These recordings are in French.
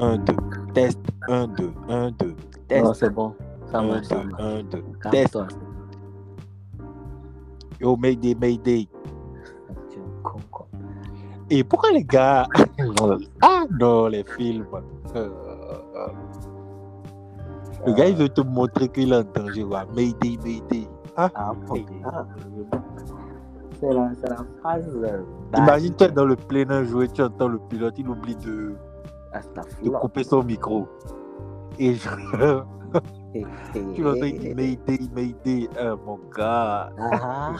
1, 2. Test, 1, 2, 1, 2. Test, Non, c'est bon. Ça 1, marche, 2, ça marche. 1, 2. Test. Yo, Mayday, Mayday. Un. Et pourquoi les gars. ah non, les films? Euh, euh. Le gars, il veut te montrer qu'il est en danger. ouais. Mayday, Mayday. Ah, Ah. Ah, c'est la, c'est la phrase. euh, Imagine, tu es dans le plein jouer, tu entends le pilote, il oublie de, de couper son micro. Et je, tu l'entends, il dit Mayday, Mayday. Ah, mon gars. Ah,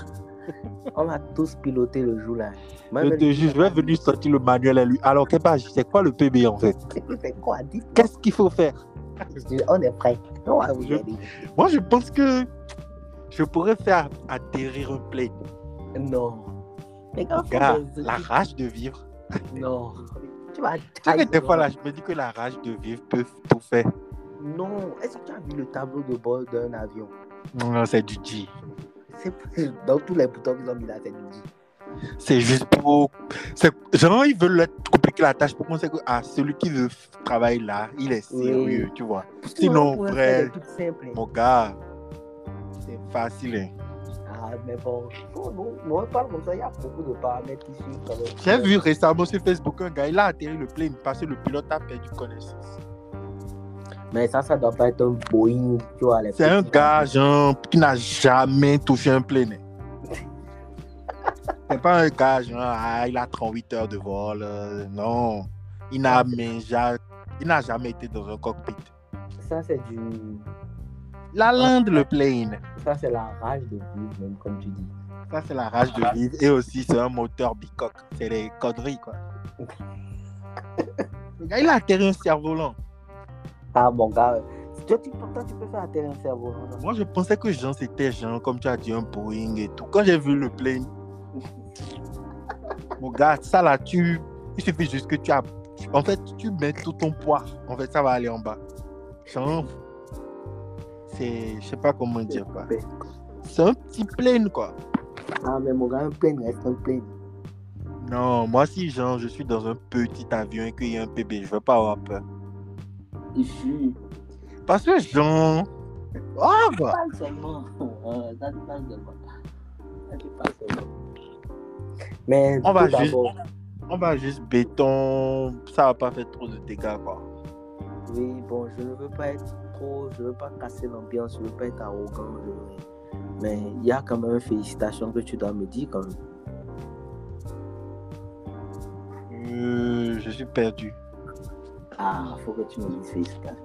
on a tous piloté le jour là. Je te jure, je vais venir sortir le manuel à lui. Alors, Kepa, c'est quoi le PB en fait? C'est quoi Qu'est-ce qu'il faut faire? On est prêt. On va vous Je- aider. Moi, je pense que je pourrais faire atterrir un plane. Non. Les gars, la rage de vivre. Non. Tu vas Tu sais que tailler des fois, là, je me dis que la rage de vivre peut tout faire. Non. Est-ce que tu as vu le tableau de bord d'un avion? Non, c'est du G. C'est dans tous les boutons qu'ils ont mis là, c'est du dit. C'est juste pour. c'est- Genre, ils veulent compliquer la tâche pour qu'on sait que ah, celui qui veut travailler là, il est sérieux, Oui. tu vois. Sinon, hein. Mon gars, c'est facile. hein. Ah, mais bon, nous, parle comme ça, il y a beaucoup de paramètres qui suivent quand même. J'ai vu récemment sur Facebook un gars, il a atterri le plane parce que le pilote a perdu connaissance. Mais ça, ça doit pas être un Boeing, tu vois. C'est un gars, genre, qui n'a jamais touché un plane. C'est pas un gars, genre, ah, il a 38 heures de vol. euh, non. Il n'a mais ja- il n'a jamais été dans un cockpit. Ça, c'est du. La lande, le plane. Ça, c'est la rage de vivre, même comme tu dis. Ça, c'est la rage de vivre. Et aussi, c'est un moteur bicoque. C'est des conneries, quoi. Le gars, il a atterri un cerf-volant. Ah, mon gars, toi, tu, toi, tu peux faire atterrir un non. Moi, je pensais que Jean, c'était Jean, comme tu as dit, un Boeing et tout. Quand j'ai vu le plane, mon gars, ça là, tu. Il suffit juste que tu as. En fait, tu mets tout ton poids. En fait, ça va aller en bas. Jean, c'est. Je sais pas comment dire, quoi. C'est un petit plane, quoi. Ah, mais mon gars, un plane reste un plane. Non, moi, si, Jean, je suis dans un petit avion et qu'il y a un PB, je veux pas avoir peur. Ici, Parce que Jean. Ah, bah. Euh, ça. Ça. Mais On va juste- On va juste béton. Ça va pas faire trop de dégâts, quoi. Oui, bon, je ne veux pas être trop, je ne veux pas casser l'ambiance, je ne veux pas être arrogant. je- Mais il y a quand même une félicitation que tu dois me dire quand même. Euh, je suis perdu. Ah, il faut que tu me dises félicitations.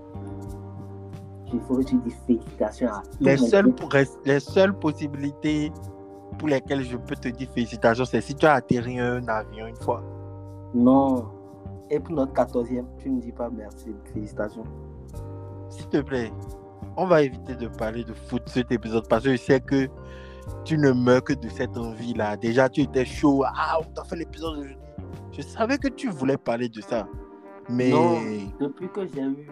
Il faut que tu dises félicitations à Les seules, les seules possibilités pour lesquelles je peux te dire félicitations, c'est si tu as atterri un avion une fois. Non. Et pour notre 14e, tu ne dis pas merci, félicitations. S'il te plaît, on va éviter de parler de foot cet épisode parce que je sais que tu ne meurs que de cette envie-là. Déjà, tu étais chaud. Ah, on t'a fait l'épisode. Je savais que tu voulais parler de ça. Mais Non. Depuis que j'ai eu,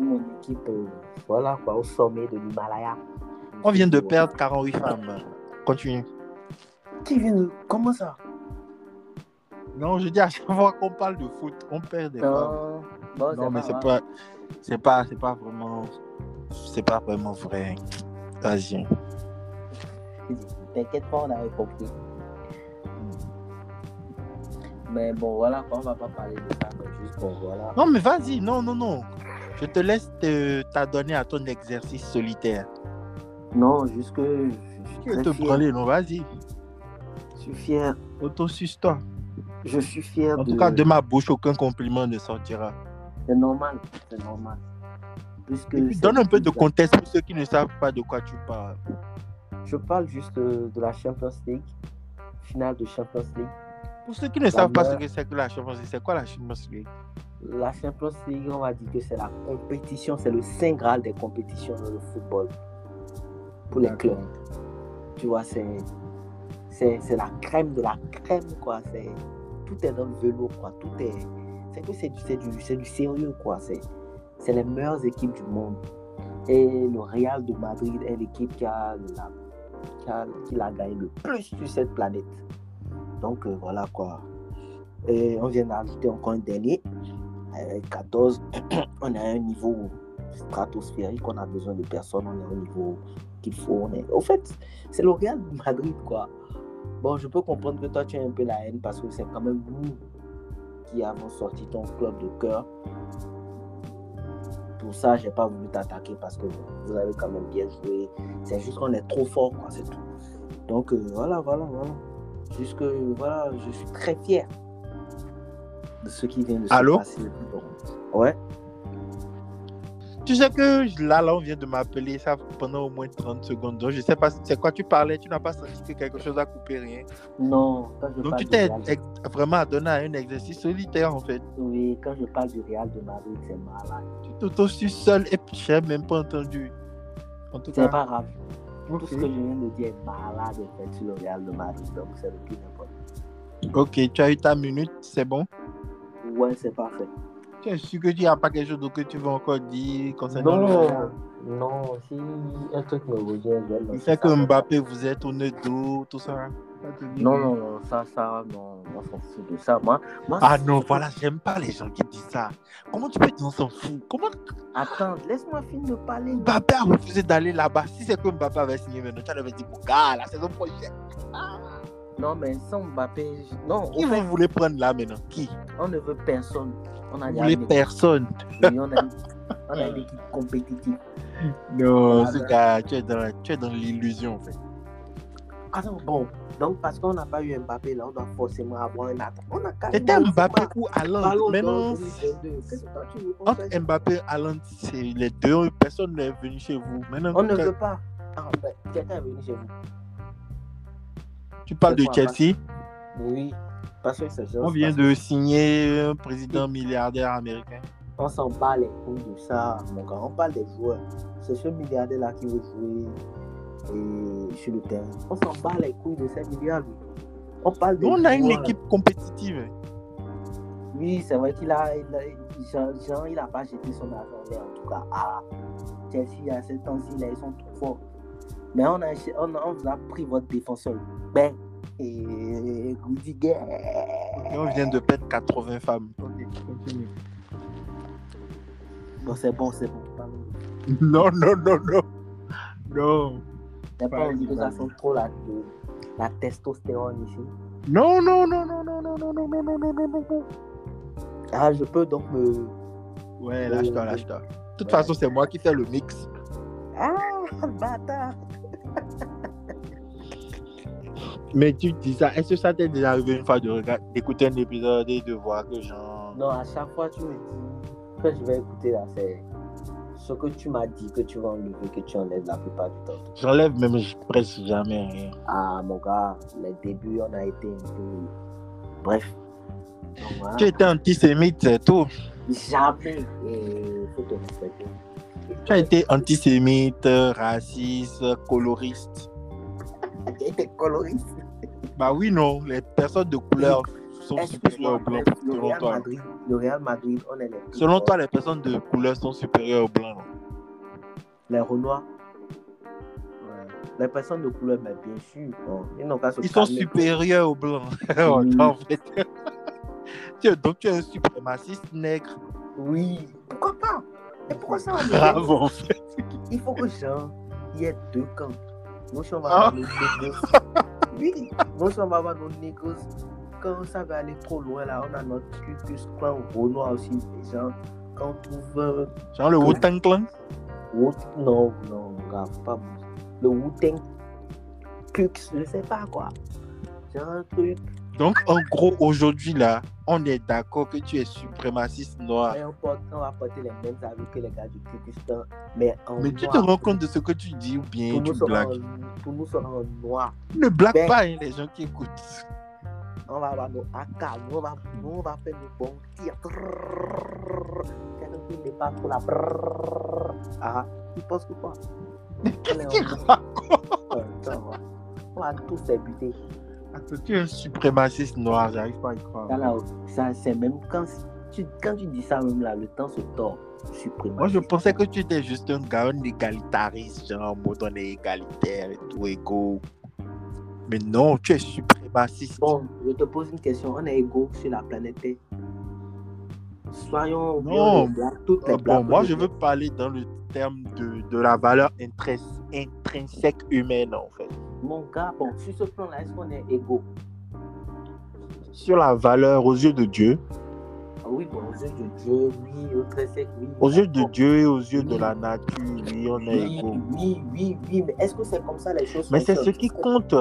mon équipe, euh, voilà quoi, au sommet de l'Himalaya. on vient de perdre 48 femmes. Continue. Qui vient de. Comment ça? Non, je dis à chaque fois qu'on parle de foot, on perd des femmes. Non, bon, Non, mais c'est pas, c'est pas, c'est pas vraiment, c'est pas vraiment vrai. Vas-y. T'inquiète pas, on avait compris. Mais bon, voilà, on va pas parler de ça, mais juste voilà. Non, mais vas-y, non, non, non. Je te laisse t'adonner à ton exercice solitaire. Non, juste que je très te branler, non, vas-y. Je suis fier. Auto-suce-toi. Je suis fier En de. tout cas, de ma bouche, aucun compliment ne sortira. C'est normal, c'est normal. Puisque donne un peu de contexte pour ceux qui ne savent pas de quoi tu parles. Je parle juste euh, de la Champions League, finale de Champions League. Pour ceux qui ne savent pas ce que c'est que la Champions League, c'est quoi la Champions League? La Champions League, on va dire que c'est la compétition, c'est le saint graal des compétitions dans le football. Pour les clubs. Tu vois, c'est, c'est, c'est la crème de la crème, quoi. C'est, tout est dans le vélo, quoi. Tout est. C'est que c'est du, du, sérieux, quoi. C'est, les meilleures équipes du monde. Et le Real de Madrid est l'équipe qui a, la, qui a, qui gagné le plus sur cette planète. Donc, euh, voilà, quoi. Et on vient d'ajouter encore un dernier. Avec 14, on est à un niveau stratosphérique, on a besoin de personnes, on est au niveau qu'il faut. On est... Au fait, c'est le Real de Madrid, quoi. Bon, je peux comprendre que toi, tu as un peu la haine parce que c'est quand même nous qui avons sorti ton club de cœur. Pour ça, j'ai pas voulu t'attaquer parce que vous avez quand même bien joué. C'est juste qu'on est trop fort, quoi, c'est tout. Donc, euh, voilà, voilà, voilà. Juste que, voilà, je suis très fier de ce qui vient de se Allô? passer. Ouais. Tu sais que là, là, on vient de m'appeler ça pendant au moins 30 secondes. Donc, je sais pas, c'est quoi tu parlais, tu n'as pas senti que quelque chose a coupé, rien. Non, quand je Donc, parle tu t'es vraiment adonné à un exercice solitaire, en fait. Oui, quand je parle du Real de Madrid, c'est malade. Tu t'auto-suis seul et je n'ai même pas entendu. En tout C'est cas, pas grave. Tout ce que je viens de dire est malade en fait sur le Real de Madrid, donc c'est le plus important. ok, tu as eu ta minute, c'est bon? Ouais, c'est parfait. Tu es sûr que tu n'as pas quelque chose que tu veux encore dire concernant le Real Non, non, si un truc me revient, je Il fait que. Mbappé, vous êtes au nez d'eau, tout ça. Dit Non, non, non, ça, ça, non, on s'en fout de ça. Moi, moi Ah non, voilà, j'aime pas les gens qui disent ça. Comment tu peux dire on s'en fout? Comment Attends, laisse-moi finir de parler. Mbappé a refusé d'aller là-bas Si c'est que Mbappé avait signé maintenant, tu avais dit, mon gars, la saison prochaine. Non, mais sans Mbappé, non, Qui au fait, vous voulez prendre là maintenant? Qui? On ne veut personne. On a Vous voulez une équipe- personne oui, on a, on a une équipe compétitive. Non, Voilà. ce gars, tu es dans, tu es dans l'illusion en fait. Bon, donc parce qu'on n'a pas eu Mbappé, là, on doit forcément avoir un attaque. On a carrément C'était Mbappé ou Ballon Maintenant, d'or 2022. Qu'est-ce que toi, tu veux qu'on fasse? Entre Mbappé et Haaland, c'est les deux, personne n'est venu chez vous. Maintenant, On ne veut pas. Ah, ben, quelqu'un est venu chez vous. Tu parles de Chelsea. Oui, parce que c'est On vient de signer un président milliardaire américain. On s'en bat les couilles de ça, mon gars. On parle des joueurs. C'est ce milliardaire-là qui veut jouer et sur le terrain. On s'en bat les couilles de ces milliards. On parle des on a une équipe compétitive. Oui, c'est vrai qu'il a, il a, Jean, Jean, il a pas jeté son argent en l'air, en tout cas. Ah, Chelsea, à ce temps-ci, là, ils sont trop forts. Mais on a, on, on vous a pris votre défenseur. Ben, et Rudiger. Et on vient de perdre 80 femmes. Ok, continue. Bon, c'est bon, c'est bon. Non, non, non, non. Non. T'as pas vas-y. sente trop la, la testostérone ici. Non, non, non, non, non, non, non, non, non, non, non, non, non, non. Ah, je peux donc me. Ouais, lâche-toi, lâche-toi. De toute façon, c'est moi qui fais le mix. Ah, bâtard! Mais tu dis ça, est-ce que ça t'est déjà arrivé une fois de regarder, d'écouter un épisode et de voir que genre. Non, à chaque fois, tu me dis que je vais écouter là, c'est ce que tu m'as dit que tu vas enlever, que tu enlèves la plupart du temps. J'enlève même presque jamais rien. Ah, mon gars, les débuts, on a été un peu. Bref. Donc, voilà. Tu étais antisémite, c'est tout. Jamais. Il faut te respecter. Tu as été antisémite, raciste, coloriste. J'ai été coloriste. Bah oui, non, les personnes de couleur sont supérieures aux blancs, selon Real toi. Madrid, le Real Madrid, on est les plus Selon forts. toi, les personnes de couleur sont supérieures aux blancs. Les Renois. Les personnes de couleur, mais bien sûr. bon, ils n'ont qu'à se Ils sont calmer. supérieurs aux blancs. Oui. en fait. Tu es- Donc tu es un suprémaciste nègre. Oui. Pourquoi pas? Et pourquoi ça va Grave en fait. Il faut que genre, il y ait deux camps. Nous, Ah. avoir nos négos. Oui. Nous, va avoir nos négos. Quand ça va aller trop loin, là, on a notre Cucus clan Renoir aussi. Et genre, quand on trouve. Genre le Wu-Tang Clan? Non, non, faut pas. Le Wu-Tang Cux, je sais pas quoi. Genre un truc. Donc en gros, aujourd'hui là, on est d'accord que tu es suprémaciste noir. Et on, porte- on va porter les mêmes habits que les gars du clan. Mais en Mais tu te rends compte de ce que tu dis ou bien Pour tu nous, blagues? en, pour nous, sera en noir. Ne blague Ben- pas hein, les gens qui écoutent. On va avoir nos AK, nous on va, nous, on va faire nos bons tirs. Quelqu'un qui n'est pas pour la. Ah, tu penses que quoi? Qu'est-ce qu'il raconte? On va tous les buter. Attends, Tu es un suprémaciste noir, j'arrive pas à y croire. Ça, là, ça, c'est même quand tu, quand tu dis ça, même là, le temps se tord. Moi, je pensais que tu étais juste un gars, un égalitariste, genre en mode on est égalitaire et tout, égaux. Mais non, tu es suprémaciste. Bon, je te pose une question. On est égaux sur la planète Terre. Soyons Non. blagues, toutes les bon, moi, je veux parler dans le terme de, de la valeur intrins- intrinsèque humaine, en fait. Mon gars, bon, sur ce plan-là, est-ce qu'on est égaux? Sur la valeur aux yeux de Dieu, Ah Oui, bon, aux yeux de Dieu, oui, au très sec, oui. aux yeux de. Dieu et aux yeux de la nature, oui, on est Oui, égaux. oui, oui, oui, mais est-ce que c'est comme ça les choses Mais c'est ce qui compte.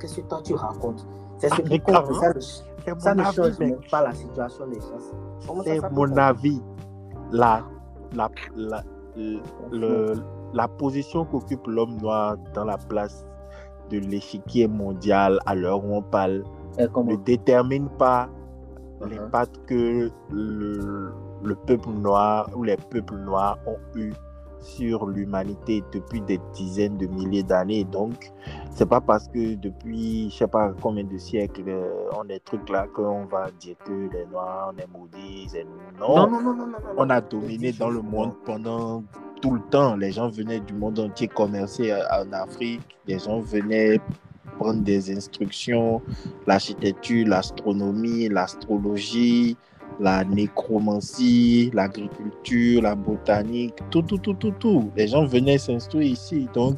Qu'est-ce que toi tu racontes? C'est ce Ah, qui compte, ça, ne- C'est ça mon ne avis, change même pas la situation des gens. C'est mon avis. La, la, la, le- la position qu'occupe l'homme noir dans la place de l'échiquier mondial à l'heure où on parle comment ne détermine pas Uh-huh. l'impact que le, le peuple noir ou les peuples noirs ont eu sur l'humanité depuis des dizaines de milliers d'années. Donc, c'est pas parce que depuis je sais pas combien de siècles euh, on est trucs là qu'on va dire que les noirs on est maudits. Non, Non, non, non, non, on a dominé dans le monde pendant tout le temps. Les gens venaient du monde entier commercer en Afrique. Les gens venaient prendre des instructions, l'architecture, l'astronomie, l'astrologie, la nécromancie, l'agriculture, la botanique, tout, tout, tout, tout, tout. Les gens venaient s'instruire ici. Donc,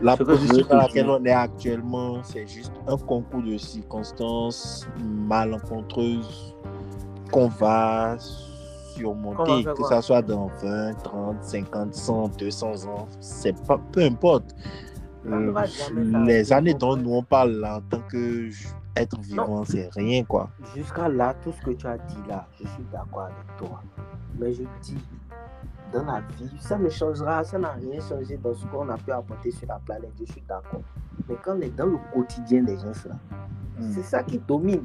la position dans laquelle on est actuellement, c'est juste un concours de circonstances malencontreuses qu'on va surmonter, que ça soit dans 20, 30, 50, 100, 200 ans, c'est pas, peu importe. Euh, les années dont nous on parle là, en tant que être vivant, c'est rien quoi. Jusqu'à là, tout ce que tu as dit là, je suis d'accord avec toi. Mais je dis, dans la vie, ça ne changera, ça n'a rien changé dans ce qu'on a pu apporter sur la planète, je suis d'accord. Mais quand on est dans le quotidien des gens, là, c'est ça qui domine.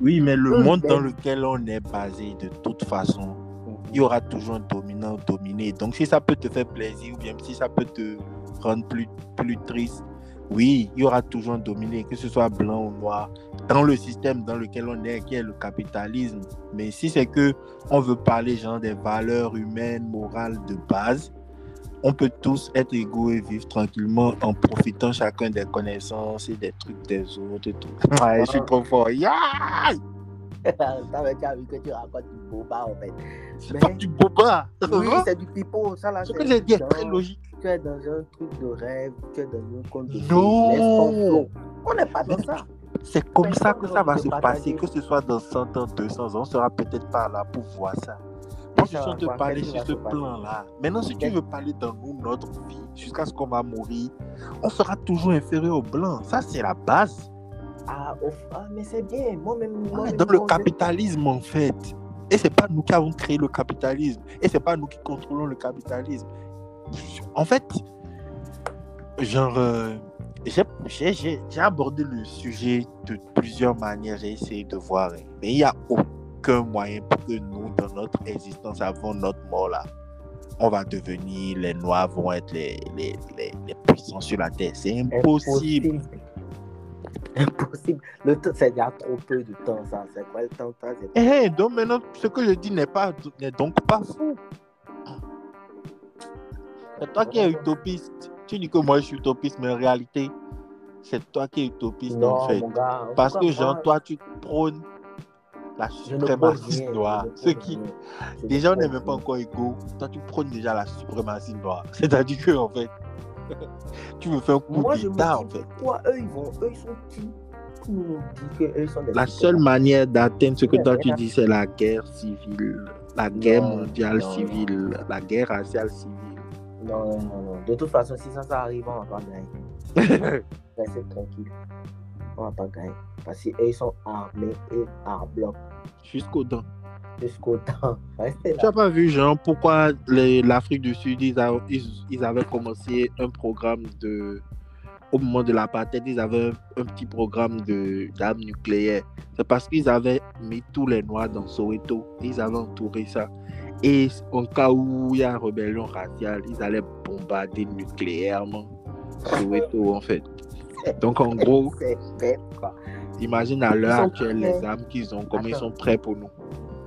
Oui, mais le Hum, monde dans lequel on est basé, de toute façon, il y aura toujours un dominant dominé. Donc si ça peut te faire plaisir ou bien si ça peut te rendre plus, plus triste, oui, il y aura toujours un dominé, que ce soit blanc ou noir, dans le système dans lequel on est, qui est le capitalisme. Mais si c'est que on veut parler genre des valeurs humaines, morales de base, on peut tous être égaux et vivre tranquillement en profitant chacun des connaissances et des trucs des autres et tout. Ouais, je suis trop fort. Yeah! T'avais vu que tu racontes du boba en fait. C'est Mais- pas du boba. Oui, c'est du pipeau, ça là. Ce c'est que j'ai dit est très logique. Tu es dans un truc de rêve, tu es dans un conte de Non. On n'est pas dans ça. C'est comme ça que ça va se passer, que ce soit dans 100 ans, 200 ans, on sera peut-être pas là pour voir ça. Suis en train de parler sur ce plan-là. Maintenant, si tu veux parler dans nous, notre vie, jusqu'à ce qu'on va mourir, on sera toujours inférieur aux blancs. Ça, c'est la base. Ah, ah, mais c'est bien. Moi-même. Est dans le capitalisme, en fait. Et c'est pas nous qui avons créé le capitalisme. Et c'est pas nous qui contrôlons le capitalisme. En fait, genre, euh, j'ai- j'ai j'ai- j'ai abordé le sujet de plusieurs manières. J'ai essayé de voir. Mais il n'y a aucun moyen pour que nous, dans notre existence, avant notre mort, là, on va devenir, les Noirs vont être les, les, les, les puissants sur la Terre. C'est impossible. Impossible. Le temps, c'est il y a trop peu de temps, ça. C'est quoi le temps, ça Eh, donc maintenant, ce que je dis n'est pas n'est donc pas fou. C'est toi qui es utopiste. Tu dis que moi je suis utopiste, mais en réalité, c'est toi qui es utopiste en Non, fait. gars. en Parce tout que genre, toi tu prônes la suprématie noire. Ceux qui, déjà, on n'est même pas encore égaux. Toi tu prônes déjà la suprématie noire. C'est-à-dire que en fait, tu veux faire un coup me d'état en fait. pourquoi eux, ils vont, eux, ils sont qui La seule manière d'atteindre ce que toi tu dis, c'est la guerre civile, la guerre Non, mondiale non, civile, la guerre raciale civile. Non, non, non, non. De toute façon, si ça, ça arrive, on va pas. Restez tranquille. On va pas gagner. Parce qu'eux, ils sont armés et à bloc Jusqu'aux dents. jusqu'au temps. Restez Tu n'as pas vu, genre, pourquoi les- l'Afrique du Sud, ils, a- ils- ils avaient commencé un programme de. Au moment de l'apartheid, ils avaient un, un petit programme de- d'armes nucléaires. C'est parce qu'ils avaient mis tous les Noirs dans Soweto. Ils avaient entouré ça. Et en cas où il y a rébellion raciale, ils allaient bombarder nucléairement Soweto, en fait. Donc, en gros, C'est bête, quoi. imagine à l'heure actuelle les armes qu'ils ont, comme ils sont prêts pour nous.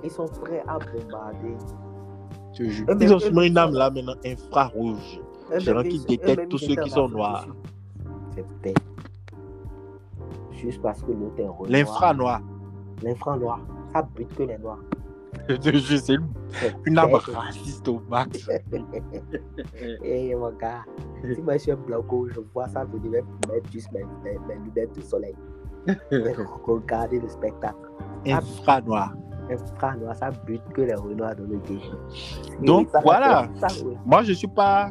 Ils sont prêts à bombarder. Je te jure. Eux-mêmes, Ils ont sûrement une arme sont- là maintenant infrarouge. Eux-mêmes, Genre qui ils- détecte eux-mêmes, tous ceux qui sont noirs. C'est bête. Juste parce que l'autre est renoir. L'infra noir. L'infra noir. ça bute que les noirs. Je te jure, c'est une, bête. raciste au max. Eh mon gars, si moi je suis un blanco, je vois ça venir même mettre juste mes, mes, mes lunettes de soleil. Regarder le spectacle. Un frère noir. Un frère noir, ça bute que les renois dans le game. Donc, ça, voilà. ça, oui. Moi, je suis pas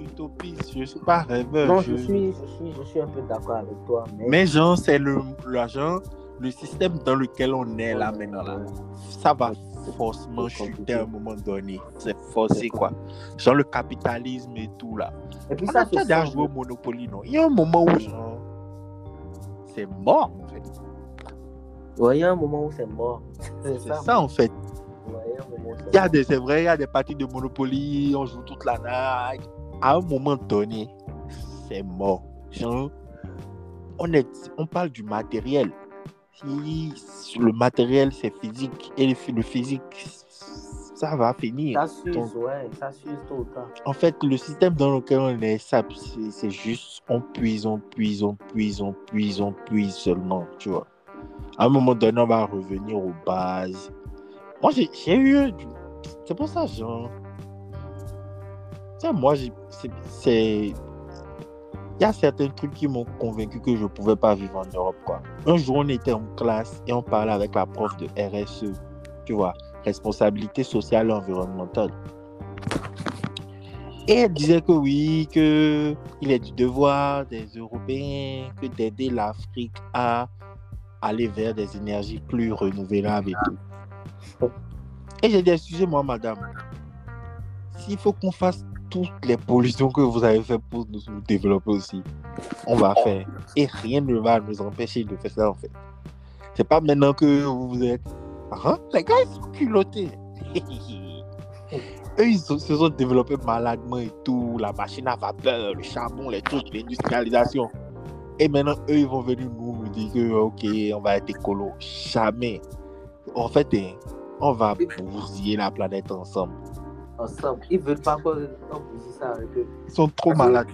utopiste, je suis pas rêveur. Non, je- je suis, je suis, je suis un peu d'accord avec toi, mais. Mais genre, c'est le, l'argent, le système dans lequel on est là maintenant là. Ça va forcément chuter à un moment donné. C'est forcé quoi. Genre le capitalisme et tout là. Et puis On ça, a déjà joué au Monopoly, non? Il y a un moment où genre, c'est mort en fait. Ouais, il y a un moment où c'est mort. C'est ça. ça en fait. Il y a des, c'est vrai, il y a des parties de Monopoly, on joue toute la night. À un moment donné, c'est mort. Genre, on, est, on parle du matériel. Si le matériel c'est physique et le, le physique, ça va finir. Ça s'use, ouais, ça s'use tôt ou tard. En fait, le système dans lequel on est, c'est juste on puise, on puise, on puise, on puise, on puise seulement, tu vois. À un moment donné, on va revenir aux bases. Moi, j'ai eu. C'est pour ça, genre. Tu sais, moi, c'est. Il y a certains trucs qui m'ont convaincu que je ne pouvais pas vivre en Europe, quoi. Un jour, on était en classe et on parlait avec la prof de RSE, tu vois, responsabilité sociale et environnementale. Et elle disait que oui, que il est du devoir des Européens que d'aider l'Afrique à aller vers des énergies plus renouvelables et tout. Et j'ai dit, excusez-moi, madame, s'il faut qu'on fasse toutes les pollutions que vous avez fait pour nous développer aussi, on va faire. Et rien ne va nous empêcher de faire ça, en fait. C'est pas maintenant que vous êtes. Hein? Les gars, ils sont culottés. Eux, ils se se sont développés maladement et tout, la machine à vapeur, le charbon, les trucs, l'industrialisation. Et maintenant, eux, ils vont venir nous nous dire que, ok, on va être écolo. Jamais. En fait, hein, on va bousiller la planète ensemble. Ensemble. Ils veulent pas qu'on on bousille ça avec eux. Ils sont trop Parce malades.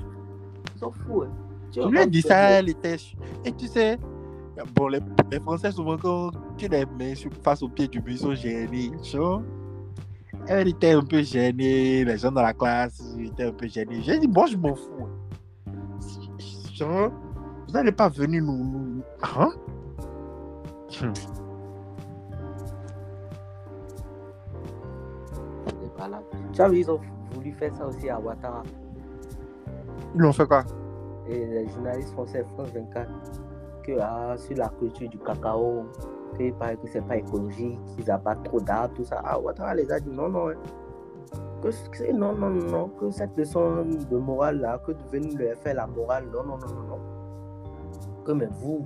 Ils sont fous, hein. Tu Je lui ai dit ça, elle était. Et tu sais, bon, les, les Français, souvent, quand tu les mets face au pied du sont gênés. tu vois. Elle était un peu gênée, les gens dans la classe étaient un peu gênés. J'ai dit, moi, je m'en fous. Genre, vous n'allez pas venir nous. nous- Hein? Hum. Tu as vu, ils ont voulu faire ça aussi à Ouattara. Ils l'ont fait quoi? Et les journalistes français, France 24, que ah, sur la culture du cacao, qu'il paraît que c'est pas écologique, qu'ils abattent trop d'arbres, tout ça. Ah, Ouattara les a dit non, non. hein. Que non, non, non, non, que cette leçon de morale là, que de venir leur faire la morale, non, non, non, non, non. Que mais vous,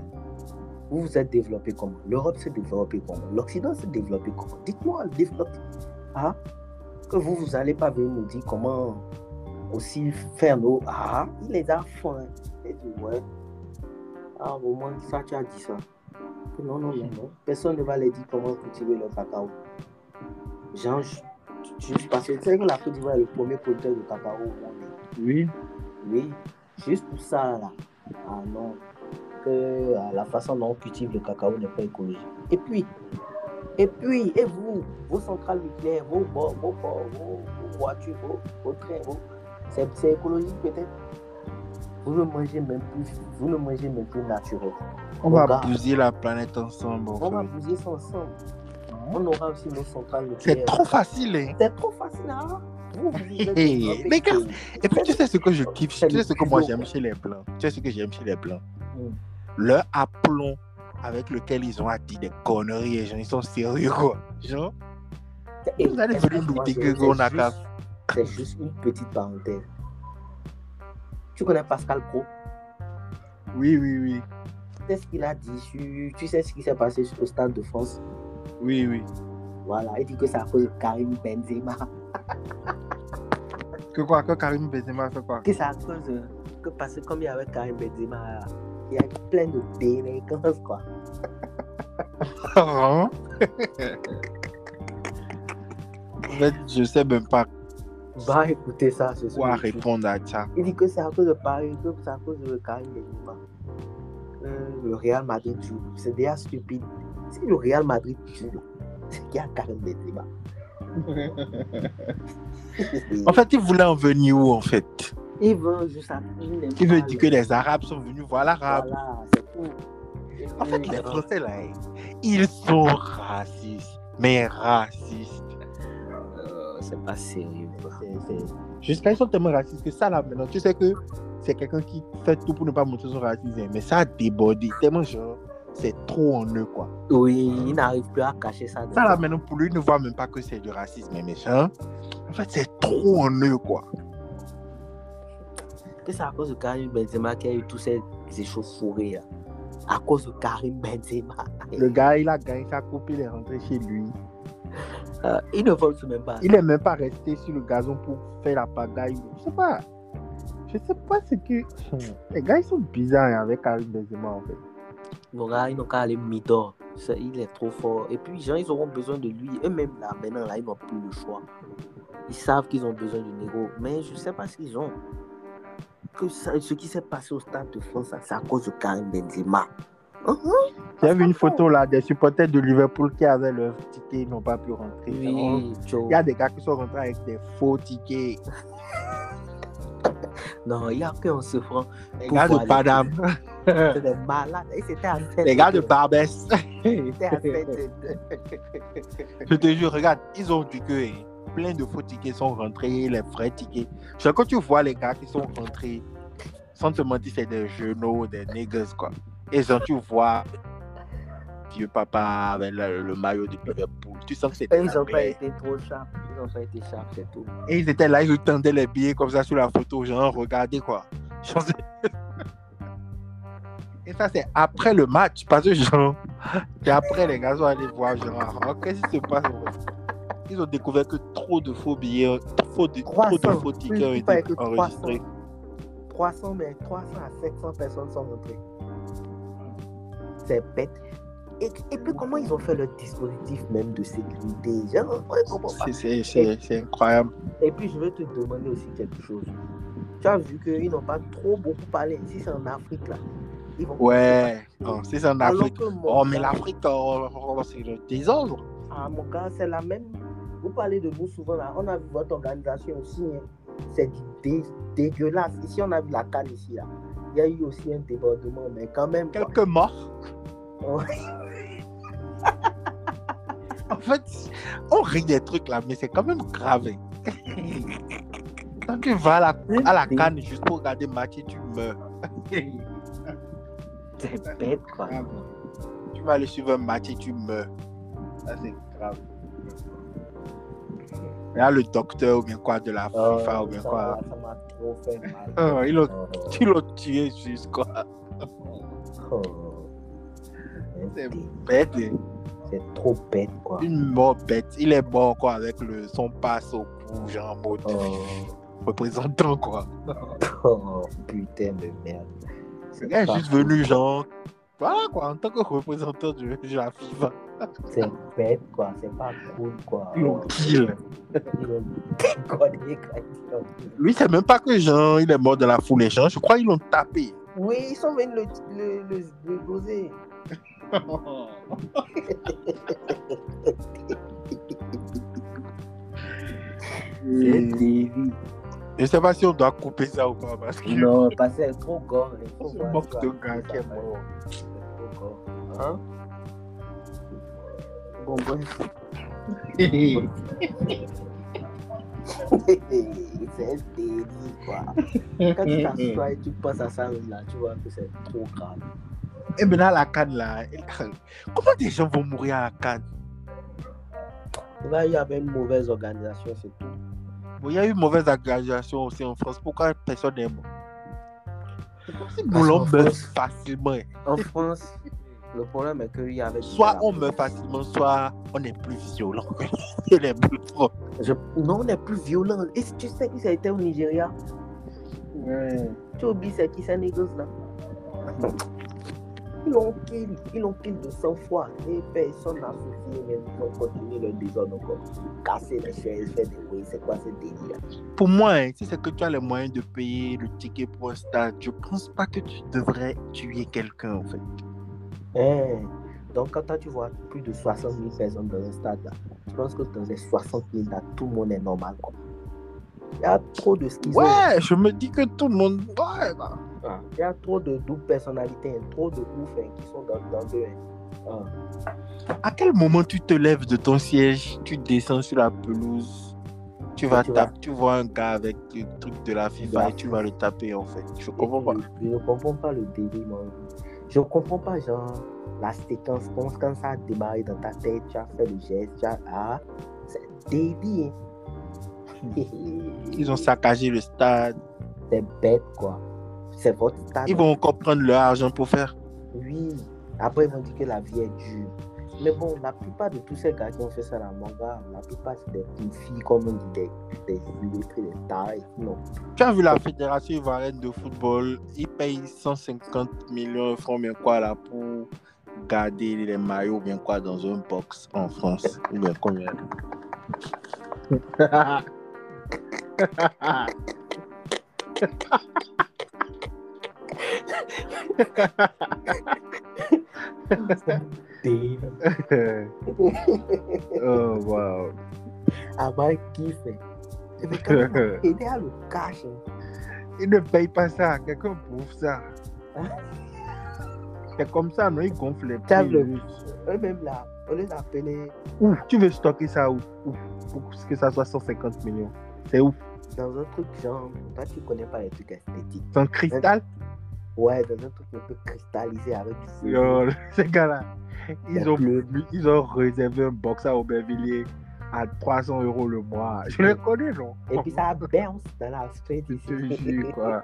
vous vous êtes développé comment? L'Europe s'est développée comment? L'Occident s'est développé comment? Dites-moi, développé. Ah, que vous, vous n'allez pas venir nous dire comment aussi faire nos. Ah, il les a faim. Et dit, ouais. Ah, au moins, ça, tu as dit ça. Non, non, non, non. Personne ne va les dire comment cultiver le cacao. Genre, ju- juste parce que tu sais que la Côte d'Ivoire est le premier producteur de cacao au monde. Oui. Oui, juste pour ça, là. Ah non, que ah, la façon dont on cultive le cacao n'est pas écologique. Et puis, et puis, et vous, vos centrales nucléaires, vos, vos, vos, vos, vos voitures, vos, vos trains, vos- c'est c'est écologique peut-être? Vous ne mangez même plus, vous ne mangez même plus naturel. On Mon va bousiller la planète ensemble. en On va fait. bouger ça ensemble. On aura aussi nos centrales C'est nucléaires. trop facile, hein? C'est trop facile, hein Vous, vous êtes Hey, développés mais que- Et puis tu sais ce que je kiffe, C'est tu sais ce que moi j'aime chez les blancs. Tu sais ce que j'aime chez les blancs? Mm. Leur aplomb avec lequel ils ont dit des conneries et genre, ils sont sérieux quoi. Genre, Et Vous allez venir nous dire qu'on c'est a juste- qu'à- C'est juste une petite parenthèse. Tu connais Pascal Pro? Oui, oui, oui. Tu sais ce qu'il a dit sur- Tu sais ce qui s'est passé au Stade de France? Oui, oui. Voilà, il dit que c'est à cause de Karim Benzema. Que quoi, que Karim Benzema fait quoi? Que c'est à cause de. Que parce que comme il y avait Karim Benzema, il y a plein de délinquance, quoi. Hein? En fait, je sais même pas Va écouter ça ce quoi soir. répondre à ça. Il dit que c'est à cause de Paris, que c'est à cause de Karim Benzema. Euh, le Real Madrid joue. C'est déjà stupide. Si le Real Madrid joue c'est qu'il y a Karim Benzema. En fait, il voulait en venir où, en fait? Il veut juste à- il veut dire que les Arabes sont venus voir l'Arabe. Voilà, c'est tout. En fait, les Français, là, ils sont racistes. Mais racistes. Euh, c'est pas sérieux. Jusqu'à ils sont tellement racistes que ça, là, maintenant, tu sais que c'est quelqu'un qui fait tout pour ne pas montrer son racisme. Mais ça a débordé. Tellement, genre, c'est trop en eux, quoi. Oui, il n'arrive plus à cacher ça. Ça, là, maintenant, pour lui, il ne voit même pas que c'est du racisme et méchant. En fait, c'est trop en eux, quoi. Que c'est à cause de Karim Benzema qu'il y a eu tous ces échauffourées. là. À cause de Karim Benzema. Le gars, il a gagné sa coupe, il est rentré chez lui. Euh, il ne vole même pas. Il n'est même pas resté sur le gazon pour faire la pagaille. Je sais pas. Je sais pas ce que. Les gars, ils sont bizarres hein, avec Karim Benzema, en fait. Nos gars, ils n'ont qu'à aller Midor. Il est trop fort. Et puis, les gens, ils auront besoin de lui. Eux-mêmes, là, maintenant, là, ils n'ont plus le choix. Ils savent qu'ils ont besoin du Négo. Mais je ne sais pas ce qu'ils ont. Que ça- ce qui s'est passé au Stade de France, c'est à cause de Karim Benzema. Mhm. J'ai vu une photo là des supporters de Liverpool qui avaient leur ticket, ils n'ont pas pu rentrer. Oui. Il y a des gars qui sont rentrés avec des faux tickets. Non, il n'y a qu'un se franc. Les gars de Padam. C'est des malades. Les gars de Barbès. C'était à tête Je te jure, regarde, ils ont dit que eh, plein de faux tickets sont rentrés, les vrais tickets. Genre, quand tu vois les gars qui sont rentrés, sans te mentir, c'est des genoux, des niggas, quoi. Et genre, tu vois vieux papa avec le, le maillot de Liverpool. Tu sens que des ils n'ont pas été trop sharp. Ils n'ont pas été sharp, c'est tout. Et ils étaient là, ils tendaient les billets comme ça sur la photo, genre, regardez quoi. Et ça, c'est après le match, parce que genre, c'est après les gars sont allés voir, genre, ah, qu'est-ce qui se passe Ils ont découvert que trop de faux billets, trop de, trop de 300, faux tickets ont été pas que 300. enregistrés. 300, mais 300 à 700 personnes sont rentrées. C'est bête. Et, et puis, comment ils ont fait le dispositif même de sécurité? C'est- incroyable. Et puis, je vais te demander aussi quelque chose. Tu as vu qu'ils n'ont pas trop beaucoup parlé. Si c'est en Afrique, là, ils vont. Ouais, non, c'est en Afrique. Oh, mais l'Afrique, oh, oh, c'est le désordre. Ah, mon gars, c'est la même. Vous parlez de nous souvent là. On a vu votre organisation aussi. hein. C'est dé- dégueulasse. Ici, on a vu la canne ici là. Il y a eu aussi un débordement, mais quand même. quoi. Quelques morts. Ouais. En fait, on rit des trucs là, mais c'est quand même grave. hein. Quand tu vas à la, à la canne juste pour regarder match et tu meurs. C'est bête quoi. Tu vas aller suivre un match et tu meurs. Ça, c'est grave. Il a le docteur ou bien quoi de la Oh, FIFA ou bien ça quoi. ça m'a trop fait mal. Oh, ils l'ont- Oh, tué juste quoi. oh. C'est C'est- bête. C'est trop bête quoi. Une mort bête. Il est mort quoi avec le, son passe au cou, genre en mode Oh, représentant quoi. oh, putain de merde. Le gars est pas juste venu genre. Voilà quoi, en tant que représentant de, de la FIFA. C'est bête quoi. C'est pas cool quoi. Lui, c'est même pas que genre il est mort de la foule les gens. Je crois qu'ils l'ont tapé. Oui, ils sont venus le, le, le, le doser. Je sais pas si on doit couper ça ou pas parce que Non, parce que c'est trop gore. Il faut c'est voir mort ça. de gars qui est mort. Hein? Bon, bref. c'est un délire, quoi. Quand tu t'assois et tu penses à ça, là, tu vois que c'est trop grave. Et maintenant la canne là, comment des gens vont mourir à la canne? Là, il y avait une mauvaise organisation, c'est tout. Bon, Il y a eu une mauvaise organisation aussi en France. Pourquoi personne n'est mort? C'est comme si Parce Moulin qu'en meurt facilement. En France, le problème est qu'il y avait. Soit on meurt facilement, soit on est plus violent que les bouffons. Je- Non, on est plus violent. Et si tu sais qui ça a été au Nigeria? Tu oublies c'est qui ces négociants là Ils l'ont kill, ils l'ont kill de 100 fois. Et personne n'a souci, mais ils ont continué leur désordre encore. Casser les chaises, faire des bruits, c'est quoi ce délire? Pour moi, hein, si c'est que tu as les moyens de payer le ticket pour un stade, je pense pas que tu devrais tuer quelqu'un en fait. Hein, Donc, quand tu vois plus de 60 000 personnes dans un stade, là, je pense que dans les 60 000, là, tout le monde est normal. Quoi. Il y a trop de skis. Ouais, je me dis que tout le monde. Ouais, bah. Ah, Il y a trop de doubles personnalités, trop de ouf hein, qui sont dans, dans hein. Ah. À quel moment tu te lèves de ton siège, tu descends sur la pelouse, tu vas tu taper, tu vois un gars avec le truc de la FIFA et tu vas le taper en fait? Je comprends pas. Je ne comprends pas le délire, moi. Je ne comprends pas, genre, la séquence, quand, quand ça a démarré dans ta tête, tu as fait le geste, tu as. Ah, c'est hein. Ils ont saccagé le stade. C'est bête, quoi. C'est votre stade. Ils vont encore prendre leur argent pour faire. Oui. Après, ils vont dire que la vie est dure. Mais bon, la plupart de tous ces gars qui ont fait ça dans mon gars, la plupart, c'est des petites filles, comme on dit, des, des illettrés, des tarés. Non. Tu as vu la fédération ivoirienne de football, ils payent 150 millions de francs, bien quoi là, pour garder les maillots, bien quoi, dans un box en France? Ou bien combien? Oh, wow. Ah, bah, kiffe. hein. Mais quand même, aider à le cash. hein. Ils ne payent pas ça, quelqu'un bouffe ça. C'est comme ça, non, ils gonflent les T'as le- Eux-mêmes là, on les appelait Où Tu veux stocker ça où, où Pour que ça soit 150 millions. C'est où dans un truc genre, toi tu connais pas les trucs esthétiques. Un cristal? Ouais, dans un truc un peu cristallisé avec. Yo, Ces gars-là, ils ont, bleu. ils ont réservé un box à Aubervilliers à 300 euros le mois. Je les connais, non? Et puis ça bounce dans la street Je te ici. jure, quoi.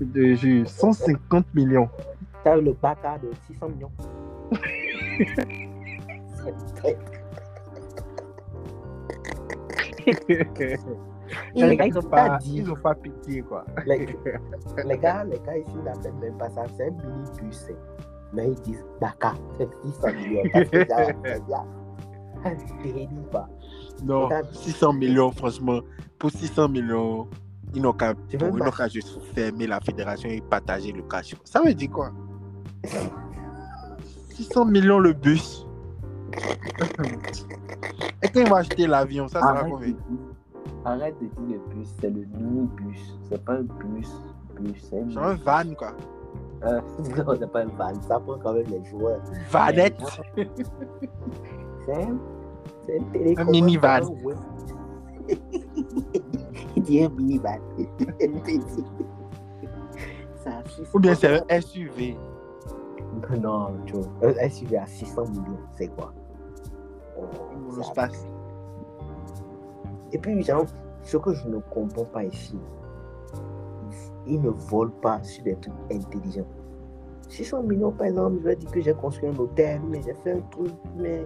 Je te jure, 150 millions. T'as le baka de 600 millions. Les gars, ils ont pas pas, dit. ils ont pas pitié, quoi. Les, les gars, les gars ici, ils n'appellent même pas ça. C'est un minibus. hein. Mais ils disent baka. C'est 600 millions. Parce que ça, c'est bien. Un délire, quoi. Non, Regarde. 600 millions, franchement, pour 600 millions, ils n'ont qu'à juste fermer la fédération et partager le cash. Ça veut dire quoi? 600 millions le bus. Et quand ils vont acheter l'avion, ça sera Arrête de, combien? dire, arrête de dire le bus, c'est le minibus. C'est pas un bus. bus c'est un van, quoi. Euh, non, c'est pas un van. Ça prend quand même les joueurs. Vanette. C'est un, c'est un télécommande. Un minivan. Il dit un minivan. Ça a 600 Ou bien c'est un SUV. Non. Un SUV à 600 millions, c'est quoi? Oh, l'espace. Et puis, genre, ce que je ne comprends pas ici, ils ne volent pas sur des trucs intelligents. 600 millions, par exemple, je vais dire que j'ai construit un hôtel, mais j'ai fait un truc, mais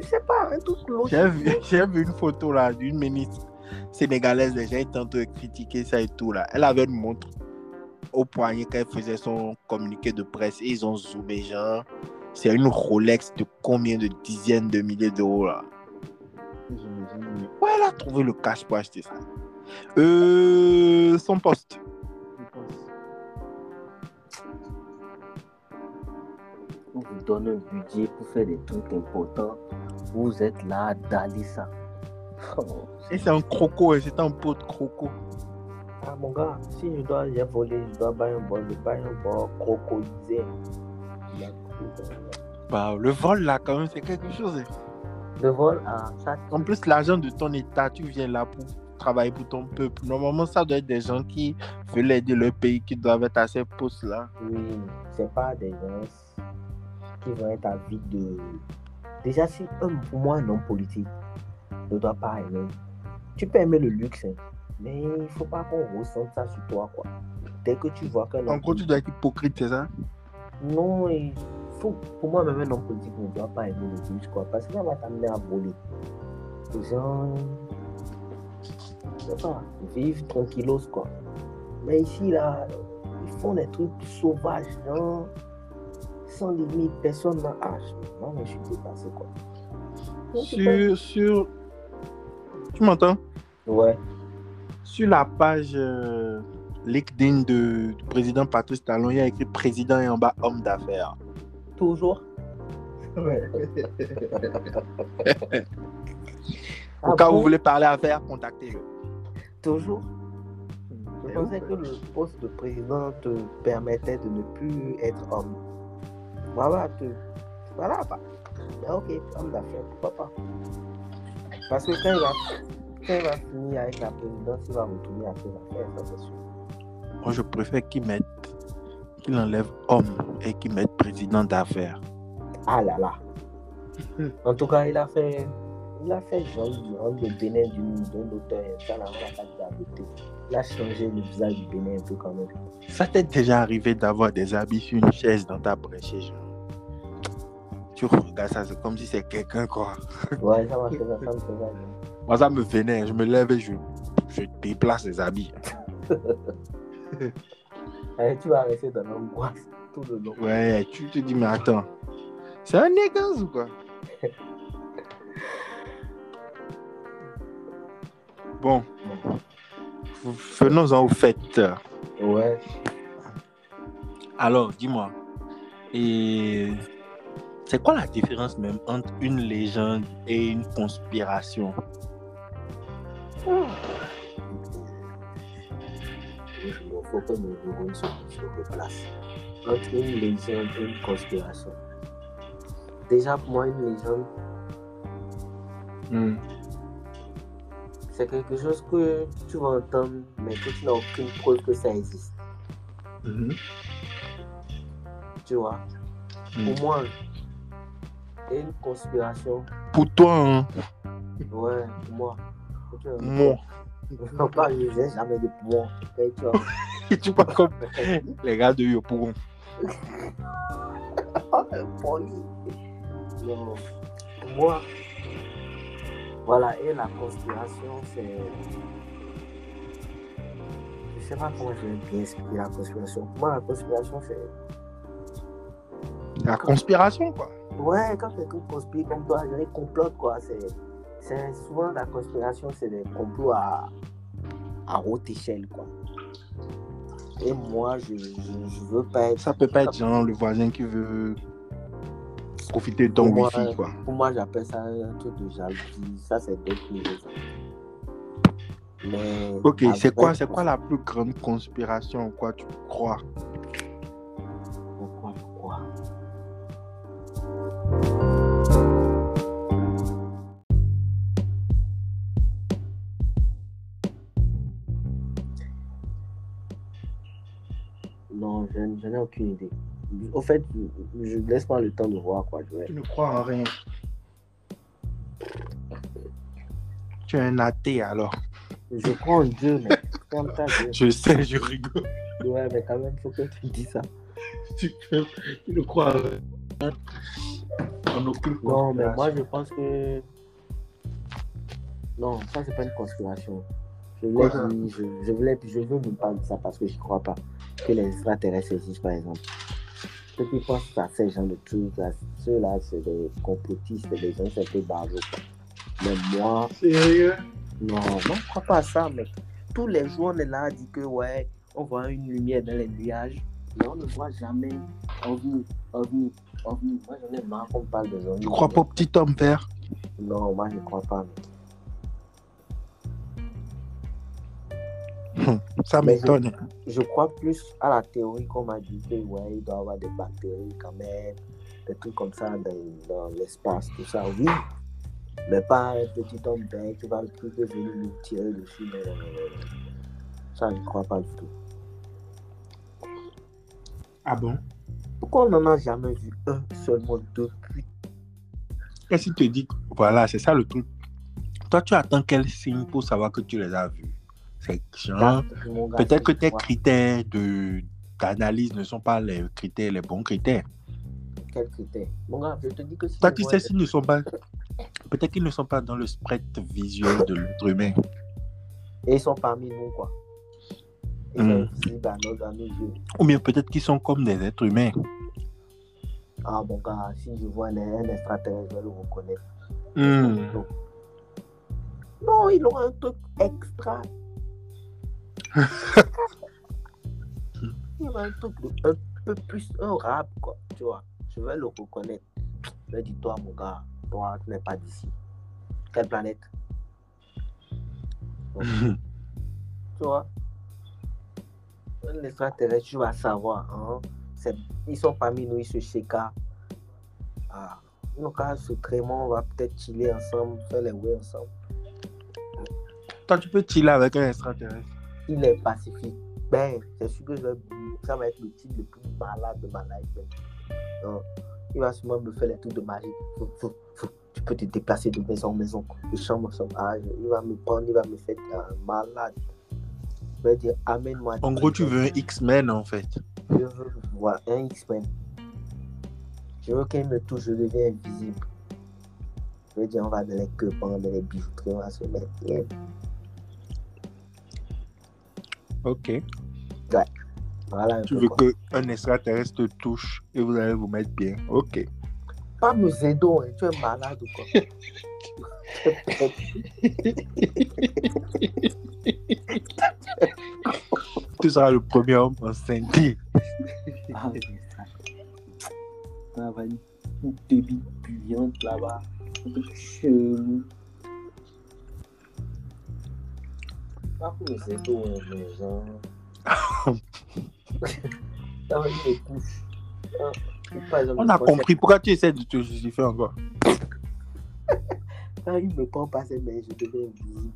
je sais pas, un truc logique. J'ai vu, j'ai une photo là d'une ministre sénégalaise. Les gens train de critiquer ça et tout là. Elle avait une montre au poignet quand elle faisait son communiqué de presse. Et ils ont zoomé, genre. C'est une Rolex de combien de dizaines de milliers d'euros là? Où elle a trouvé le cash pour acheter ça? Euh. Son poste. On vous donne un budget pour faire des trucs importants. Vous êtes là à daller ça. Oh, Et c'est un croco, hein, c'est un pot de croco. Ah mon gars, si je dois j'ai volé, je dois bailler un bol, je baille un a- Bah, le vol là, quand même, c'est quelque chose. hein. Le vol, ah, ça, En plus, l'argent de ton État, tu viens là pour travailler pour ton peuple. Normalement, ça doit être des gens qui veulent aider leur pays, qui doivent être à ces postes-là. oui, c'est pas des gens qui vont être à vie de. Déjà, si un, pour moi, un homme politique ne doit pas aimer. Tu peux aimer le luxe, hein, mais il faut pas qu'on ressente ça sur toi, quoi. Dès que tu vois qu'un En gros, tu dois être hypocrite, c'est ça? Non, il faut, pour moi, même un homme politique ne doit pas aimer le luxe, quoi, parce que ça va t'amener à voler. Les gens, je sais pas, vivent tranquillos, quoi. Mais ici, là, ils font des trucs sauvages, genre, sans limite, personne n'a hache. Non, mais je suis dépassé, quoi. Sur, sur... Tu m'entends? Ouais, Sur la page euh, LinkedIn de, du président Patrice Talon, il y a écrit président et en bas homme d'affaires. toujours. Au Ah cas où vous voulez parler affaires, contactez-le. Toujours. Je pensais que le poste de président te permettait de ne plus être homme. Voilà, te... voilà. Bah. Mais ok, homme d'affaires, pourquoi pas. Parce que quand il, va... quand il va finir avec la présidence, il va retourner à ses affaires, ça c'est sûr. Moi, je préfère qu'il mette, qu'il enlève homme et qu'il mette président d'affaires. Ah là là. En tout cas, il a fait, il a fait genre le Bénin d'une d'un auteur, ça la. Il a changé le visage du Bénin un peu quand même. Ça t'est déjà arrivé d'avoir des habits sur une chaise dans ta brèche, genre? Tu regardes ça, c'est comme si c'est quelqu'un, quoi. Ouais, ça m'a fait ça, ça me fait ça. Moi, ça me vénère. Je me lève et je, je déplace les habits. Eh, tu vas rester dans l'angoisse tout le long. Ouais, tu te dis, mais attends, c'est un négance ou quoi? Bon, venons-en au fait. Ouais. Alors, dis-moi, et c'est quoi la différence même entre une légende et une conspiration? Faut que se. Entre une légende et une conspiration. Déjà, pour moi, une légende, Hmm. c'est quelque chose que tu vas entendre, mais que tu n'as aucune preuve que ça existe. Mhm. Tu vois? Hmm. Pour moi, et une conspiration, Pour toi, hein, ouais, pour moi. Ok, moi, Non, pas, je n'ai jamais de moi. Tu vois. tu vois comme les gars de Yopougon. Poli. Non, pour moi, voilà, et la conspiration, c'est. Je sais pas comment je vais bien expliquer la conspiration. Pour moi, la conspiration, c'est. La conspiration, quoi. Ouais, quand quelqu'un conspire comme toi, je les complote, quoi. C'est. Souvent la conspiration, c'est des complots à, à haute échelle, quoi. Et moi, je, je, je veux pas être. Ça peut pas être genre le voisin qui veut profiter de ton Pour moi, wifi, quoi. Pour moi, j'appelle ça un truc de jalousie. Ça, c'est d'autres. Mais. Ok, c'est quoi, quoi la plus grande conspiration en quoi tu crois? Non, je, je n'ai aucune idée. Au fait, je, je laisse pas le temps de voir quoi. Je. Tu ne crois en rien. Tu es un athée alors. Je crois en Dieu, mais comme ça, je... Je sais, je rigole. Ouais, mais quand même, il faut que tu dises ça. Tu, tu ne crois en rien. En aucune Non, mais moi, je pense que. Non, ça, c'est pas une conspiration. Je voulais, je, je voulais, je veux même pas dire ça parce que je crois pas que les extraterrestres existent, par exemple. Ceux qui pensent à ces gens de trucs, là, ceux-là, c'est des complotistes, des gens, c'est un peu quoi. Mais moi, Sérieux? non, moi, je crois pas à ça, mec. Tous les jours, on est là, on dit que, ouais, on voit une lumière dans les nuages, mais on ne voit jamais ovni, ovni, ovni. Moi, j'en ai marre qu'on parle des ovnis. Tu crois pas au petit homme vert? Non, moi, je crois pas. mec. Ça Mais m'étonne. Je crois plus à la théorie qu'on m'a dit que, ouais, il doit y avoir des bactéries quand même, des trucs comme ça dans, dans l'espace, tout ça, oui. Mais pas un petit homme vert qui va qui peut venir nous tirer dessus. Non. Ça, je crois pas du tout. Ah bon? Pourquoi on n'en a jamais vu un seulement depuis Qu'est-ce qu'il te dit Voilà, c'est ça le truc. Toi, tu attends quel signe pour savoir que tu les as vus? Peut-être que tes critères d'analyse ne sont pas les critères, les bons critères. Quel critère Mon gars, je te dis que si sais des- s'ils ne sont pas. Peut-être qu'ils ne sont pas dans le spread visuel de l'être humain. Et ils sont parmi nous, quoi. Ils Hmm. sont visibles à nos, à nos yeux. Ou bien peut-être qu'ils sont comme des êtres humains. Ah, mon gars, si je vois un, un extraterrestre, je vais le reconnaître. Hmm. Non. Non, il aura un truc extra. Il un truc de- un peu plus un rap, quoi. Tu vois, je vais le reconnaître. Je ai dit, toi, mon gars, toi, tu n'es pas d'ici. Quelle planète? Donc, Tu vois? Un extraterrestre, tu vas savoir. Hein? Ils sont parmi nous, ils se chéka. Ah. Nos cas, ce crément, on va peut-être chiller ensemble, faire les ouais ensemble. Toi, tu peux chiller avec un extraterrestre. Il est pacifique. Ben, c'est sûr que je vais- ça va être le type le plus malade de ma life. ben. Il va sûrement me faire les trucs de magie. Fou, fou, fou. Tu peux te déplacer de maison en maison, de chambre en chambre. Ah, il va me prendre, il va me faire un malade. Je vais dire, amène-moi. En gros, tu veux un X-Men, en fait. Je veux voir un X-Men. Je veux qu'il me touche, je deviens invisible. Je veux dire, on va dans les quepans, dans les bijouteries, on va se mettre Ok. Voilà Tu veux qu'un extraterrestre te touche et vous allez vous mettre bien. Ok. Pas me zédo, hein. tu es malade ou quoi? Tu seras le premier homme. Ah, ça. Ça va une débit là-bas. Exemple, On a compris. Pourquoi tu essaies de te justifier encore? Quand il me prend pas ses mains, je deviens invisible.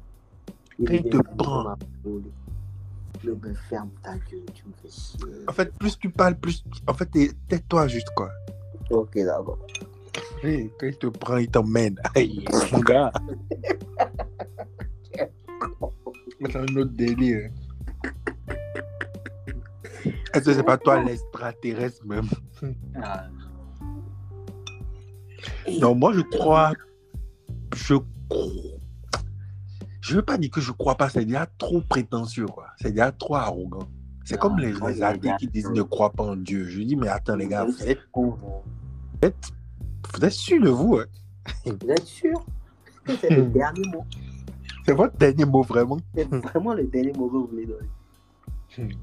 Quand il te prend. Je me ferme ta gueule, tu me fais chier. En fait, plus tu parles, plus. En fait, tais-toi juste, quoi. Ok, d'accord. Quand il te prend, il t'emmène. Aïe, mon gars. C'est un autre délire. Est-ce que c'est pas toi l'extraterrestre même? Ah, Non, moi je crois. Je crois. Je veux pas dire que je crois pas, c'est déjà trop prétentieux, quoi. C'est déjà trop arrogant. C'est comme les, moi, les j'ai athées qui disent ne croient pas en Dieu. Je dis, mais attends, les gars, vous êtes, non. vous êtes sûrs de vous, hein? Vous êtes sûr? C'est le dernier mot? C'est votre dernier mot, vraiment. C'est vraiment le dernier mot que vous voulez donner.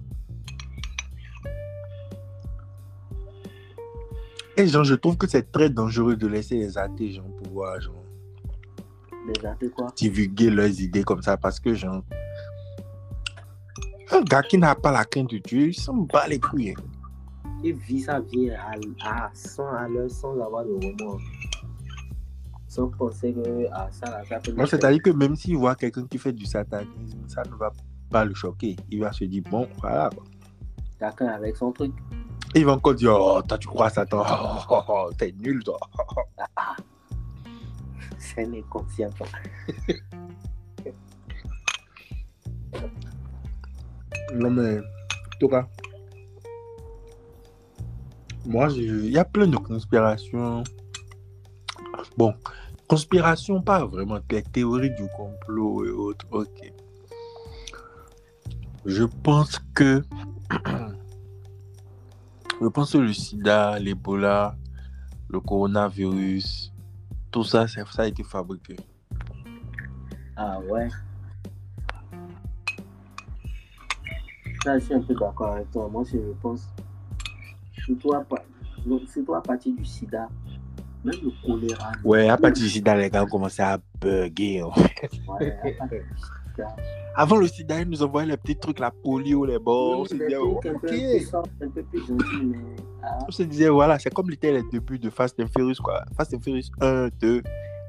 Et genre, je trouve que c'est très dangereux de laisser les athées, genre, pouvoir, genre, Déjà, c'est quoi? divulguer leurs idées comme ça parce que, genre, un gars qui n'a pas la crainte de Dieu, il s'en bat les couilles. Il vit sa vie à, à 100 à l'heure sans avoir de remords. Sans penser que ah, ça, là, ça peut Non, c'est-à-dire que même s'il voit quelqu'un qui fait du satanisme, ça ne va pas le choquer. Il va se dire, bon, voilà. Chacun avec son truc. Et il va encore dire, oh, toi, tu crois à Satan. Oh, oh, oh, t'es nul, toi. C'est un inconscient. Non, mais, en tout cas, moi, il y a plein de conspirations. Bon, conspiration, pas vraiment, les théories du complot et autres, ok. Je pense que. Je pense que le sida, l'Ebola, le coronavirus, tout ça, ça a été fabriqué. Ah ouais. Ça, je suis un peu d'accord avec toi. Moi, je pense, surtout à, surtout à partir du sida, même le choléra. Ouais, à partir du sida, les gars ont commencé à bugger. Ouais, à partir du sida. Avant le sida, ils nous envoyaient les petits trucs, la polio, les bords. On Oui, oh, mais. Ah, On se disait, voilà, c'est comme l'étaient les débuts de Fast and Furious, quoi. Fast and Furious 1, 2.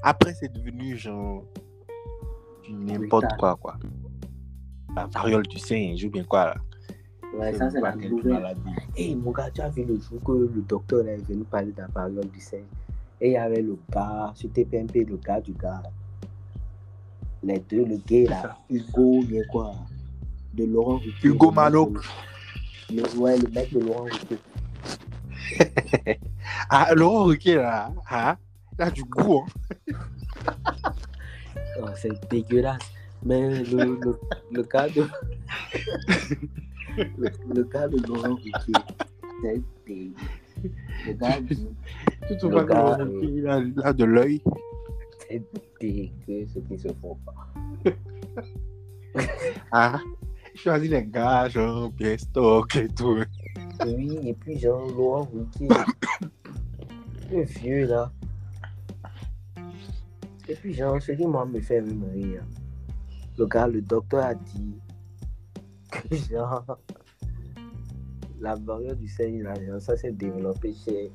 Après, c'est devenu genre. n'importe quoi, quoi. La variole du singe, ou bien quoi, là. ouais, ça, c'est la nouvelle. Hey, mon gars, tu as vu le jour que le docteur là, est venu parler de la variole du singe. Et il y avait le gars, sur TPMP, le gars du gars. Les deux, le gay là, Hugo, bien quoi? De Laurent Ruquier. Hugo le Malo. de- Le, ouais, le mec de Laurent Ruquier. Ah, Laurent Ruquier, là, hein, il a du goût, hein. Oh, c'est dégueulasse. Mais le, le, le gars de. le, le gars de Laurent Ruquier, c'est dégueu. Le gars dit, Tu te Le vois que gars, Laurent Ruquier, il a, il a de l'œil. c'est dégueu ce qu'ils se font pas. Ah, il choisit les gars, genre, bien stock et tout. Oui, et puis genre Laurent Ruquier, le vieux là, Et puis, genre, ce qui moi me fait rire. Le gars, le docteur a dit que genre, la variole du genre, ça s'est développé chez.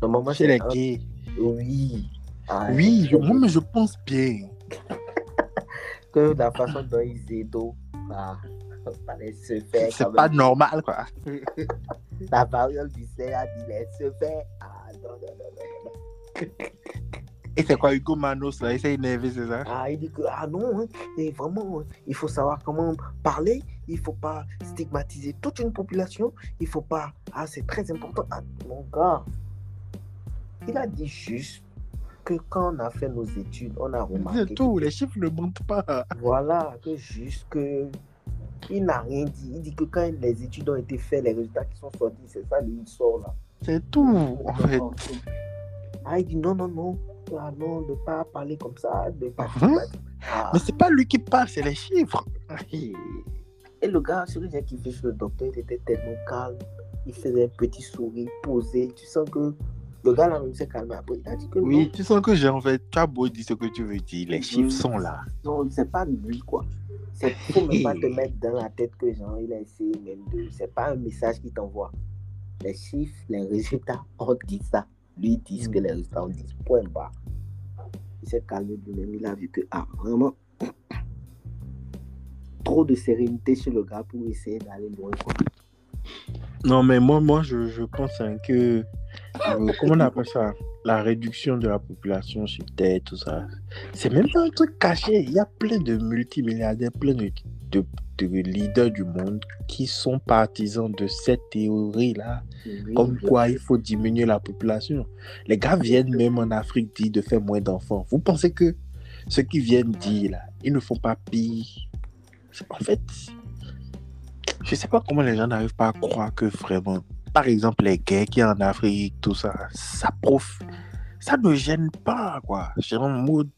Normalement, Chez les un- gays. Oui. Ah, Oui, je- moi, mais je pense bien. Que la façon dont ils aident, bah, se faire. C'est pas même. normal, quoi. La variole du sein a dit, mais se fait. Ah, non, non, non, non, non. Et c'est quoi, Hugo Manos, là, il s'est énervé, c'est ça? Ah, il dit que, ah non, hein, et vraiment, hein, il faut savoir comment parler, il faut pas stigmatiser toute une population, il faut pas, ah, c'est très important. Ah, mon gars, il a dit juste que quand on a fait nos études, on a remarqué, C'est tout, les chiffres ne mentent pas. voilà, que juste que, il n'a rien dit. Il dit que quand les études ont été faites, les résultats qui sont sortis, c'est ça, lui, il sort là. C'est tout, en fait. Ah, il dit non, non, non, ah non, de pas parler comme ça, de pas. Ah. Mais c'est pas lui qui parle, c'est les chiffres. Et le gars, celui qui kiffé chez le docteur, il était tellement calme. Il faisait un petit sourire posé. Tu sens que le gars là, même s'est calmé après. Il a dit que Oui, tu sens que j'ai en fait, tu as beau dire ce que tu veux dire, les chiffres sont là. non, c'est pas lui quoi. C'est faut même pas te mettre dans la tête que genre, il a essayé même de. C'est pas un message qu'il t'envoie. Les chiffres, les résultats, on dit ça. Lui, dit ce que les résultats ont dit. Point barre. Il s'est calmé lui-même. Il a vu que, ah, vraiment, trop de sérénité chez le gars pour essayer d'aller loin. Quoi. Non, mais moi, moi je, je pense hein, que. euh, comment on appelle ça? La réduction de la population sur Terre, tout ça. C'est même pas un truc caché. Il y a plein de multimilliardaires, plein de, de, de leaders du monde qui sont partisans de cette théorie-là. Oui, Comme quoi il faut diminuer la population. Les gars viennent même en Afrique dire de faire moins d'enfants. Vous pensez que ceux qui viennent dire là, ils ne font pas pire? En fait, je sais pas comment les gens n'arrivent pas à croire que vraiment, par exemple, les gays qui en Afrique, tout ça, ça prof, ça ne gêne pas quoi. C'est en mode.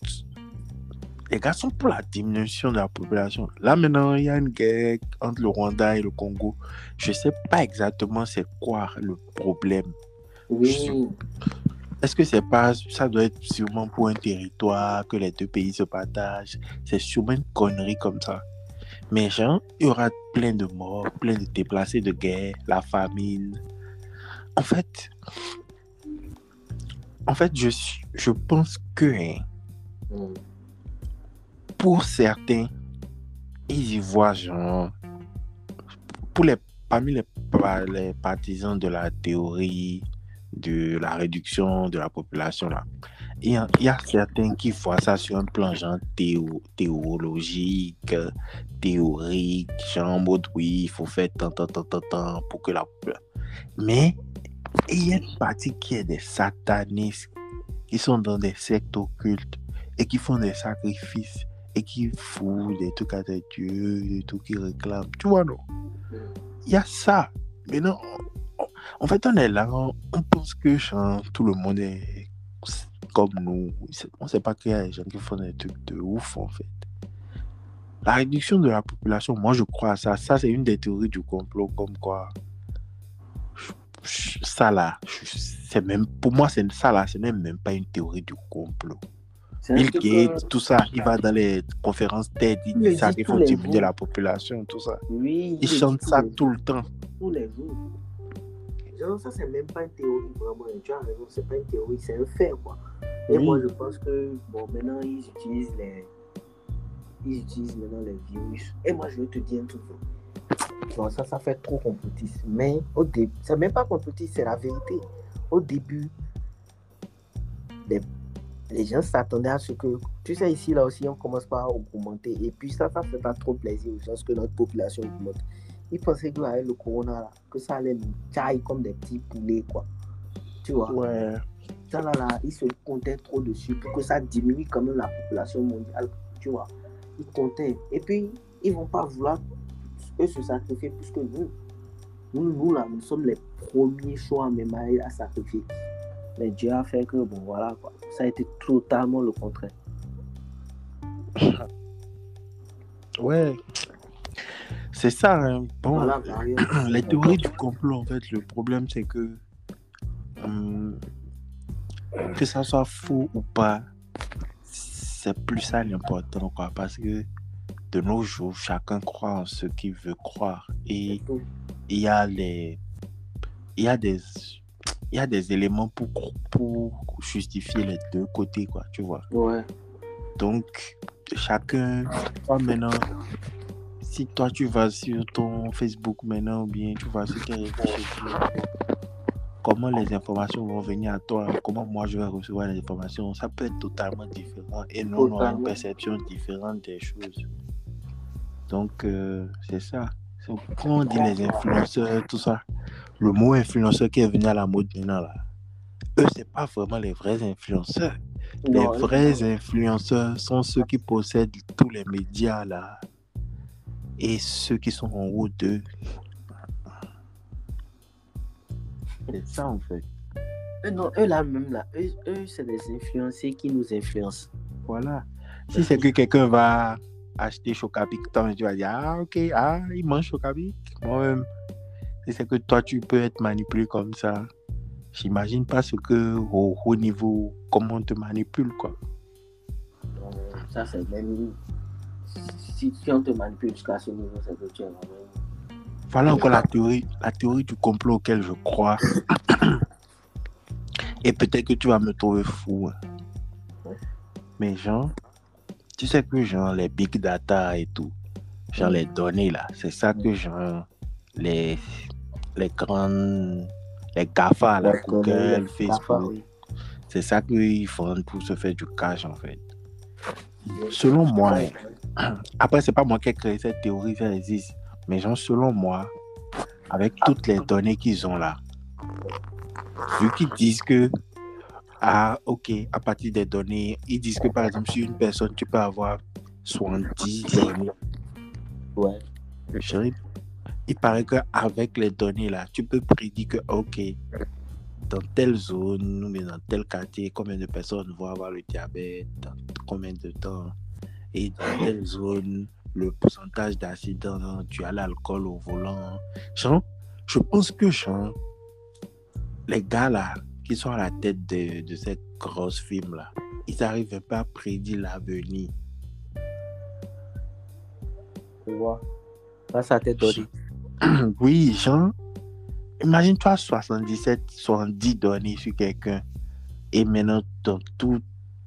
Les gars sont pour la diminution de la population. Là maintenant, il y a une guerre entre le Rwanda et le Congo. Je sais pas exactement c'est quoi le problème. Oui, Est-ce que c'est pas, ça doit être sûrement pour un territoire que les deux pays se partagent? C'est sûrement une connerie comme ça. Mais genre, il y aura plein de morts, plein de déplacés de guerre, la famine. En fait, en fait, je, je pense que hein, Mm. pour certains, ils y voient genre, pour les, parmi les, les partisans de la théorie de la réduction de la population, là, il y, a, certains qui voient ça sur un plan genre théo- théologique, théorique, genre en oui, il faut faire tant, tant, tant, tant, tant pour que la. Mais il y a une partie qui est des satanistes qui sont dans des sectes occultes et qui font des sacrifices et qui foutent des trucs à des dieux, des trucs qui réclament. Tu vois, non? Il y a ça. On- en fait, on est là, on, pense que tout le monde est comme nous. On ne sait pas qu'il y a des gens qui font des trucs de ouf, en fait. La réduction de la population, moi, je crois à ça. Ça, c'est une des théories du complot, comme quoi. Ça, là, c'est même, pour moi, c'est ça, là, ce n'est même pas une théorie du complot. Bill Gates, euh, tout ça, il va dans les conférences TED, il dit ça qu'il faut diminuer la population, tout ça. Oui, Il chante ça tout le temps. tous les jours. Genre, ça, c'est même pas une théorie, vraiment. Tu as raison, c'est pas une théorie, c'est un fait, quoi. Et Oui. moi, je pense que, bon, maintenant, ils utilisent les. Ils utilisent maintenant les virus. Et moi, je vais te dire un truc. Bon, ça, ça fait trop complotiste. Mais au début, c'est même pas complotiste, c'est la vérité. Au début, les, les gens s'attendaient à ce que. Tu sais, ici, là aussi, on commence par augmenter. Et puis, ça, ça fait pas trop plaisir aux gens que notre population augmente. Ils pensaient que avec le corona, là, que ça allait nous tailler comme des petits poulets, quoi. Tu vois, Ouais. ça là, là, ils se comptaient trop dessus pour que ça diminue quand même la population mondiale, tu vois? Ils comptaient. Et puis, ils vont pas vouloir eux se sacrifier plus que nous. Nous, nous, là, nous sommes les premiers choix même à sacrifier. Mais Dieu a fait que, bon, voilà, quoi. Ça a été totalement le contraire. Ouais. C'est ça. hein. Bon, Voilà, les théories du complot, en fait, le problème, c'est que. hum, que ça soit faux ou pas, c'est c'est plus ça l'important, quoi. Parce que de nos jours, chacun croit en ce qu'il veut croire. Et il y a les. Il y a des. Il y a des éléments pour, pour justifier les deux côtés, quoi, tu vois. Ouais. Donc, chacun, toi maintenant, si toi tu vas sur ton Facebook maintenant, ou bien tu vas sur tes réseaux sociaux, comment les informations vont venir à toi, comment moi je vais recevoir les informations, ça peut être totalement différent et nous on aura une perception différente des choses. Donc, euh, c'est ça. Quand on dit les influenceurs, tout ça, le mot influenceur qui est venu à la mode maintenant, là, eux, c'est pas vraiment les vrais influenceurs. Les Non, vrais influenceurs sont ceux qui possèdent tous les médias là et ceux qui sont en haut d'eux. C'est ça en fait. eux, non, eux là même là, eux, eux, c'est des influencés qui nous influencent. Voilà. Si c'est que quelqu'un va acheter Chocapic, tu vas dire Ah, ok, ah, il mange Chocapic. Moi-même, si c'est que toi, tu peux être manipulé comme ça, j'imagine pas ce que au haut niveau, comment on te manipule quoi. Ça c'est même. Si, si on te manipule jusqu'à ce niveau, c'est que tu es vraiment. Voilà encore la théorie, la théorie du complot auquel je crois. Et peut-être que tu vas me trouver fou. hein. Ouais. Mais genre, tu sais que genre les big data et tout, genre les données là, c'est ça que genre les, les grandes, les GAFA là, Google, les Facebook, GAFA, oui. c'est ça qu'ils font pour se faire du cash en fait. Selon moi, après, c'est pas moi qui ai créé cette théorie, ça existe. Mais genre, selon moi, avec toutes les données qu'ils ont là, vu qu'ils disent que, ah, ok, à partir des données, ils disent que par exemple, sur une personne, tu peux avoir 70 données. Ouais. Chérie, il paraît qu'avec les données là, tu peux prédire que, ok, dans telle zone, bien dans tel quartier, combien de personnes vont avoir le diabète, dans combien de temps, et dans telle zone, le pourcentage d'accidents dû à l'alcool au volant? Genre, je pense que genre, les gars là, qui sont à la tête de, de cette grosse film là, ils arrivent un peu à prédire l'avenir. Tu vois? Ça, ça t'est donné. Oui, genre, imagine-toi 77, 70 données sur quelqu'un. Et maintenant, dans tout-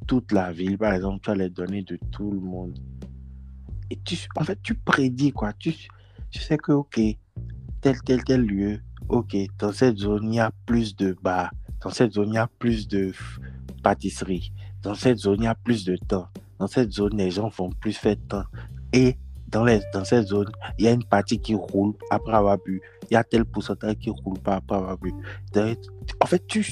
toute la ville, par exemple, tu as les données de tout le monde. Et tu, en fait, tu prédis quoi. Tu, sais que, OK, tel, tel, tel lieu, OK, dans cette zone, il y a plus de bars. Dans cette zone, il y a plus de pâtisseries. Dans cette zone, il y a plus de temps. Dans cette zone, les gens vont plus faire de temps. Et dans, les, dans cette zone, il y a une partie qui roule après avoir bu. Il y a tel pourcentage qui roule pas après avoir bu. En fait, tu...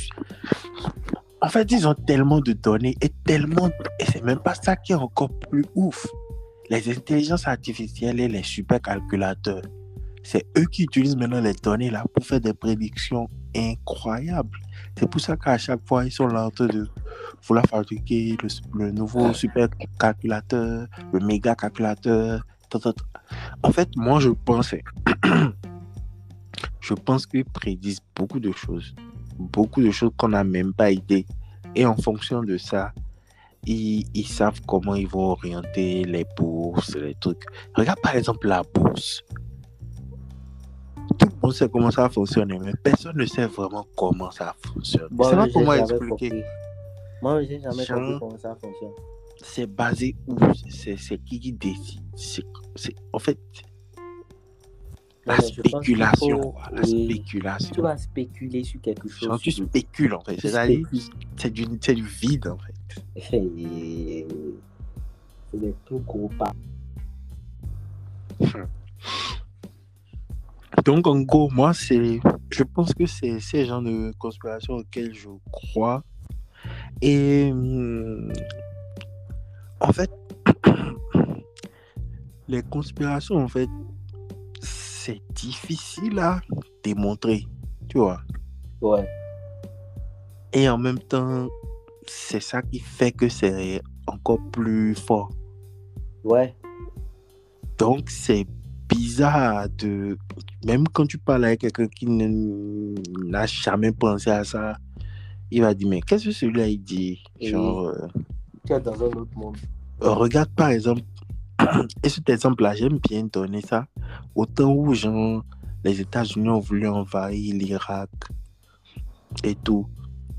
En fait, ils ont tellement de données et tellement... Et c'est même pas ça qui est encore plus ouf. Les intelligences artificielles et les supercalculateurs, c'est eux qui utilisent maintenant les données là pour faire des prédictions incroyables. C'est pour ça qu'à chaque fois, ils sont là en train de vouloir fabriquer le, le nouveau supercalculateur, le méga calculateur. En fait, moi, je pense, je pense qu'ils prédisent beaucoup de choses, beaucoup de choses qu'on n'a même pas idée. Et en fonction de ça, ils, ils savent comment ils vont orienter les bourses, les trucs. Regarde par exemple la bourse. Tout le monde sait comment ça fonctionne, mais personne ne sait vraiment comment ça fonctionne. Bon, c'est pas j'ai comment jamais expliquer. compris. Moi, j'ai jamais Genre- compris comment ça fonctionne. C'est basé où? C'est qui qui décide? C'est- en fait la Non, spéculation. faut- La oui. Tu spéculation. vas spéculer sur quelque chose. Genre, tu spécules en fait. C'est-à-dire, c'est du, vide en fait. Et C'est des tout gros pas. Donc, en gros, moi, c'est, je pense que c'est ces genres de conspiration auxquelles je crois. Et hum, en fait, les conspirations, en fait, c'est difficile à démontrer, tu vois. Ouais. Et en même temps, c'est ça qui fait que c'est encore plus fort. Ouais. Donc, c'est bizarre de. Même quand tu parles avec quelqu'un qui n'a jamais pensé à ça, il va dire Mais qu'est-ce que celui-là il dit? Genre, euh, Tu es dans un autre monde. regarde par exemple, et cet exemple-là, j'aime bien donner ça, au temps où genre, les États-Unis ont voulu envahir l'Irak et tout.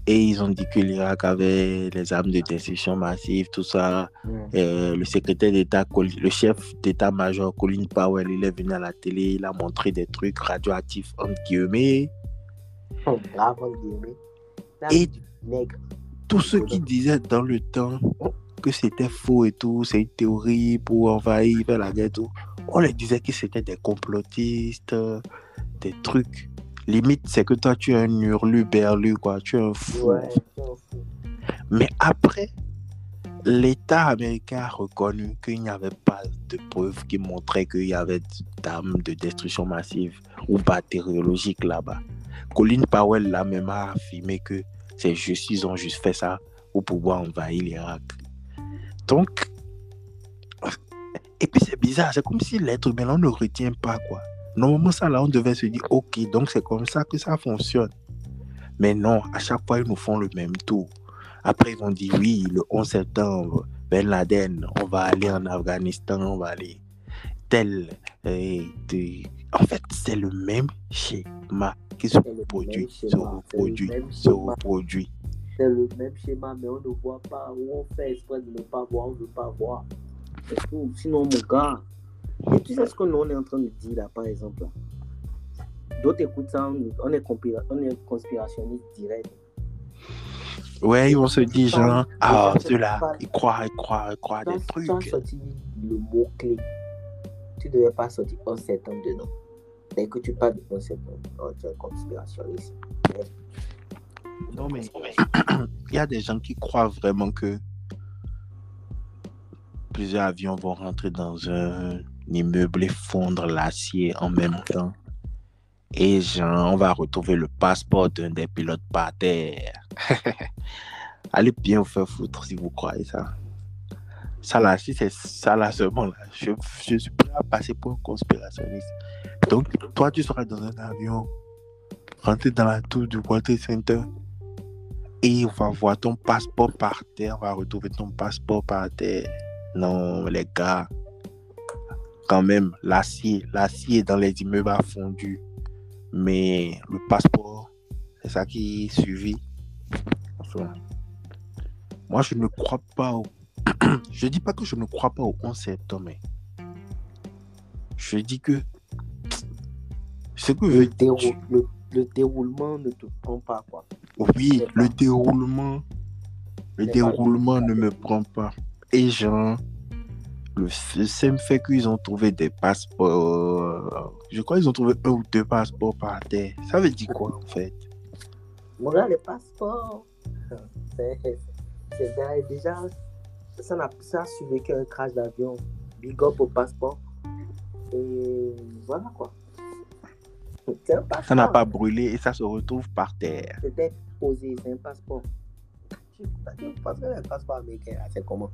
Et ils ont dit que l'Irak avait les armes de destruction massive, tout ça. Euh, le secrétaire d'État, le chef d'État-major Colin Powell, il est venu à la télé, il a montré des trucs radioactifs, entre guillemets. Oh, guillemets. Et Nègre. tous ceux qui disaient dans le temps que c'était faux et tout, c'est une théorie pour envahir, faire la guerre et tout, on les disait que c'était des complotistes, des trucs. Limite, c'est que toi, tu es un hurlu-berlu, quoi. Tu es un fou. Ouais. Mais après, l'État américain a reconnu qu'il n'y avait pas de preuves qui montraient qu'il y avait d'armes de destruction massive ou bactériologiques là-bas. Colin Powell, là même, a affirmé que c'est juste, ils ont juste fait ça pour pouvoir envahir l'Irak. Donc, et puis c'est bizarre, c'est comme si l'être humain, on ne retient pas, quoi. Normalement, ça, là, on devait se dire, ok, donc c'est comme ça que ça fonctionne. Mais non, à chaque fois, ils nous font le même tour. Après, ils vont dire, oui, le 11 septembre, Ben Laden, on va aller en Afghanistan, on va aller tel. euh, de- En fait, c'est le même schéma qui se reproduit, se reproduit, se reproduit. C'est le même schéma, mais on ne voit pas, ou on fait exprès de ne pas voir, on ne veut pas voir. C'est tout. Sinon, mon gars, et tu sais ce que nous, on est en train de dire là, par exemple. D'autres écoutent ça, on est, on est conspirationniste direct. Ouais, ils vont se dire, genre, ah, ceux-là, ils croient, ils croient, ils croient des trucs. sorti le mot-clé, tu ne devais pas sortir 11 septembre dedans. Dès que tu parles de 11 septembre, oh, tu es conspirationniste. Non, mais il y a des gens qui croient vraiment que plusieurs avions vont rentrer dans un immeuble et fondre l'acier en même temps. Et genre, on va retrouver le passeport d'un des pilotes par terre. Allez bien vous faire foutre si vous croyez ça. Ça là, si c'est ça là seulement, là, je, je suis prêt à passer pour un conspirationniste. Donc, toi, tu seras dans un avion, rentrer dans la tour du World Trade Center, et on va voir ton passeport par terre, on va retrouver ton passeport par terre. Non, les gars, quand même, l'acier, l'acier dans les immeubles a fondu. Mais le passeport, c'est ça qui suivi. Enfin, moi, je ne crois pas au... je dis pas que je ne crois pas au 11 septembre. mais Je dis que... Ce que Le, je dérou- le, le déroulement ne te prend pas, quoi. Oui, le déroulement, le déroulement ne me prend pas. Et genre, le simple fait qu'ils ont trouvé des passeports, je crois qu'ils ont trouvé un ou deux passeports par terre. Ça veut dire quoi en fait? Mon gars, le passeport, c'est déjà- ça n'a ça suivi qu'un crash d'avion. Big up au passeport. Et voilà quoi. C'est un passeport. Ça n'a pas brûlé et ça se retrouve par terre. C'était posé, c'est un passeport. Tu parce que le passeport américain, c'est comment?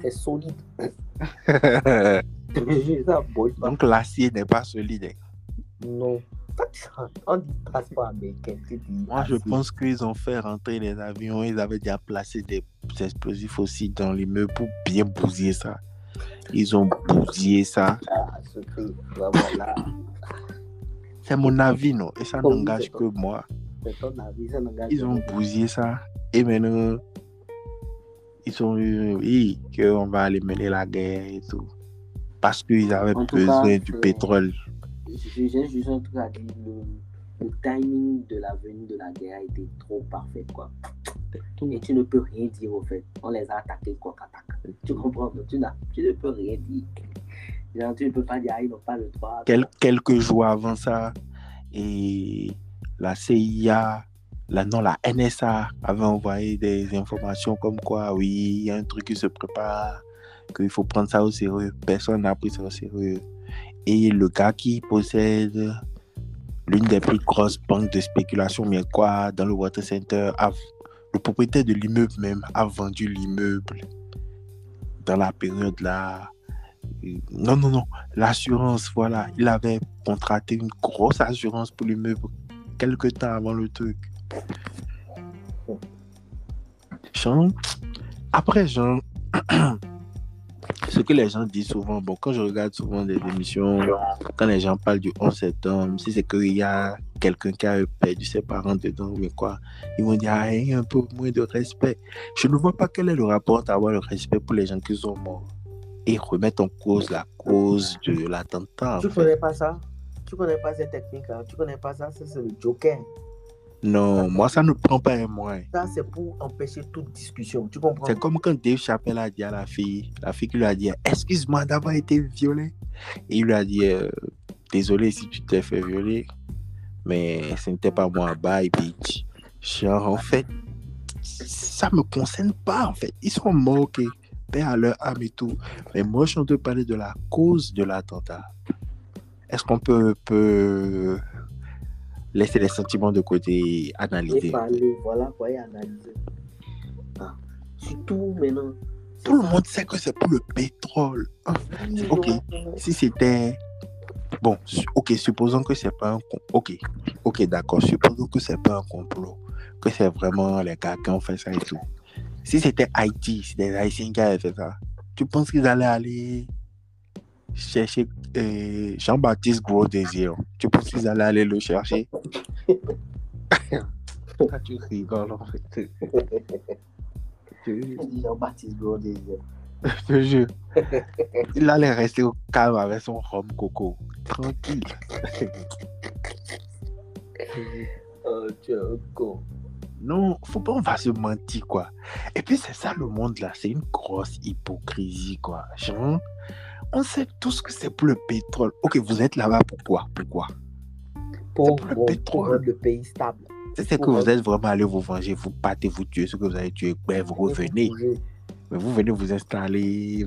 C'est solide. ça bouge pas. Donc l'acier n'est pas solide. Non. On dit passeport américain. Moi je pense qu'ils ont fait rentrer les avions, ils avaient déjà placé des explosifs aussi dans l'immeuble pour bien bousiller ça. Ils ont bousillé ça. Ah, ce truc, vraiment là. C'est mon avis, non Et ça n'engage que moi. C'est ton avis, ça n'engage Ils ont bousillé ça. Et maintenant, ils ont eu, oui, qu'on va aller mener la guerre et tout. Parce qu'ils avaient besoin cas, du c'est- pétrole. J'ai juste un truc à dire. Le, le timing de la venue de la guerre été trop parfait, quoi. Et tu ne peux rien dire, au fait. On les a attaqués, quoi qu'attaque. Tu comprends tu, tu ne peux rien dire. Genre, tu ne peux pas dire, ah, ils n'ont pas le droit. Quel- quelques jours avant ça, et la CIA, la, non, la NSA avait envoyé des informations comme quoi, oui, il y a un truc qui se prépare, qu'il faut prendre ça au sérieux. Personne n'a pris ça au sérieux. Et le gars qui possède l'une des plus grosses banques de spéculation, mais quoi, dans le Water Center, a- le propriétaire de l'immeuble même a vendu l'immeuble dans la période là. Non, non, non. L'assurance, voilà. Il avait contracté une grosse assurance pour l'immeuble quelques temps avant le truc. Jean, après, Jean, ce que les gens disent souvent, bon, quand je regarde souvent des émissions, quand les gens parlent du 11 septembre, si c'est qu'il y a quelqu'un qui a perdu ses parents dedans ou quoi, ils vont dire, ah, il y a un peu moins de respect. Je ne vois pas quel est le rapport d'avoir le respect pour les gens qui sont morts et remettre en cause la cause de l'attentat. Tu ne connais pas ça? Tu ne connais pas cette technique-là Tu ne connais pas ça? C'est le joker. Non, moi, ça ne prend pas un mois. Ça, c'est pour empêcher toute discussion. Tu comprends? C'est comme quand Dave Chappelle a dit à la fille, la fille qui lui a dit Excuse-moi d'avoir été violé. Et il lui a dit euh, Désolé si tu t'es fait violer, mais ce n'était pas moi, bye bitch. Genre, en fait, ça me concerne pas, en fait. Ils sont moqués, paix à leur âme et tout. Mais moi, je suis en train de parler de la cause de l'attentat. Est-ce qu'on peut, peut laisser les sentiments de côté, analyser. Parler, voilà quoi, analyser. Ah. Surtout maintenant. Tout le monde sait que c'est pour le pétrole. Ah, ok, si c'était. Bon, ok, supposons que c'est pas un. Ok, ok, d'accord. Supposons que c'est pas un complot. Que c'est vraiment les gars qui ont fait ça et tout. Si c'était Haïti, si des Haïtiens qui avaient fait ça, tu penses qu'ils allaient aller chercher euh, Jean-Baptiste Gros Désir? Tu penses qu'ils allaient aller le chercher? Ah, Tu rigoles en fait. Jean-Baptiste Gros Désir. Je te jure. Il allait rester au calme avec son rhum coco. Tranquille. oh, tu es un con. Non, faut pas, on va se mentir, quoi. Et puis, c'est ça le monde là. C'est une grosse hypocrisie, quoi. Genre, on sait tous que c'est pour le pétrole. Ok, vous êtes là-bas pourquoi Pourquoi pour, pour, le pétrole. le pays stable. C'est que vous êtes vraiment allé vous venger, vous partez, vous tuez ce que vous avez tué, ben, vous revenez. Mais vous venez vous installer.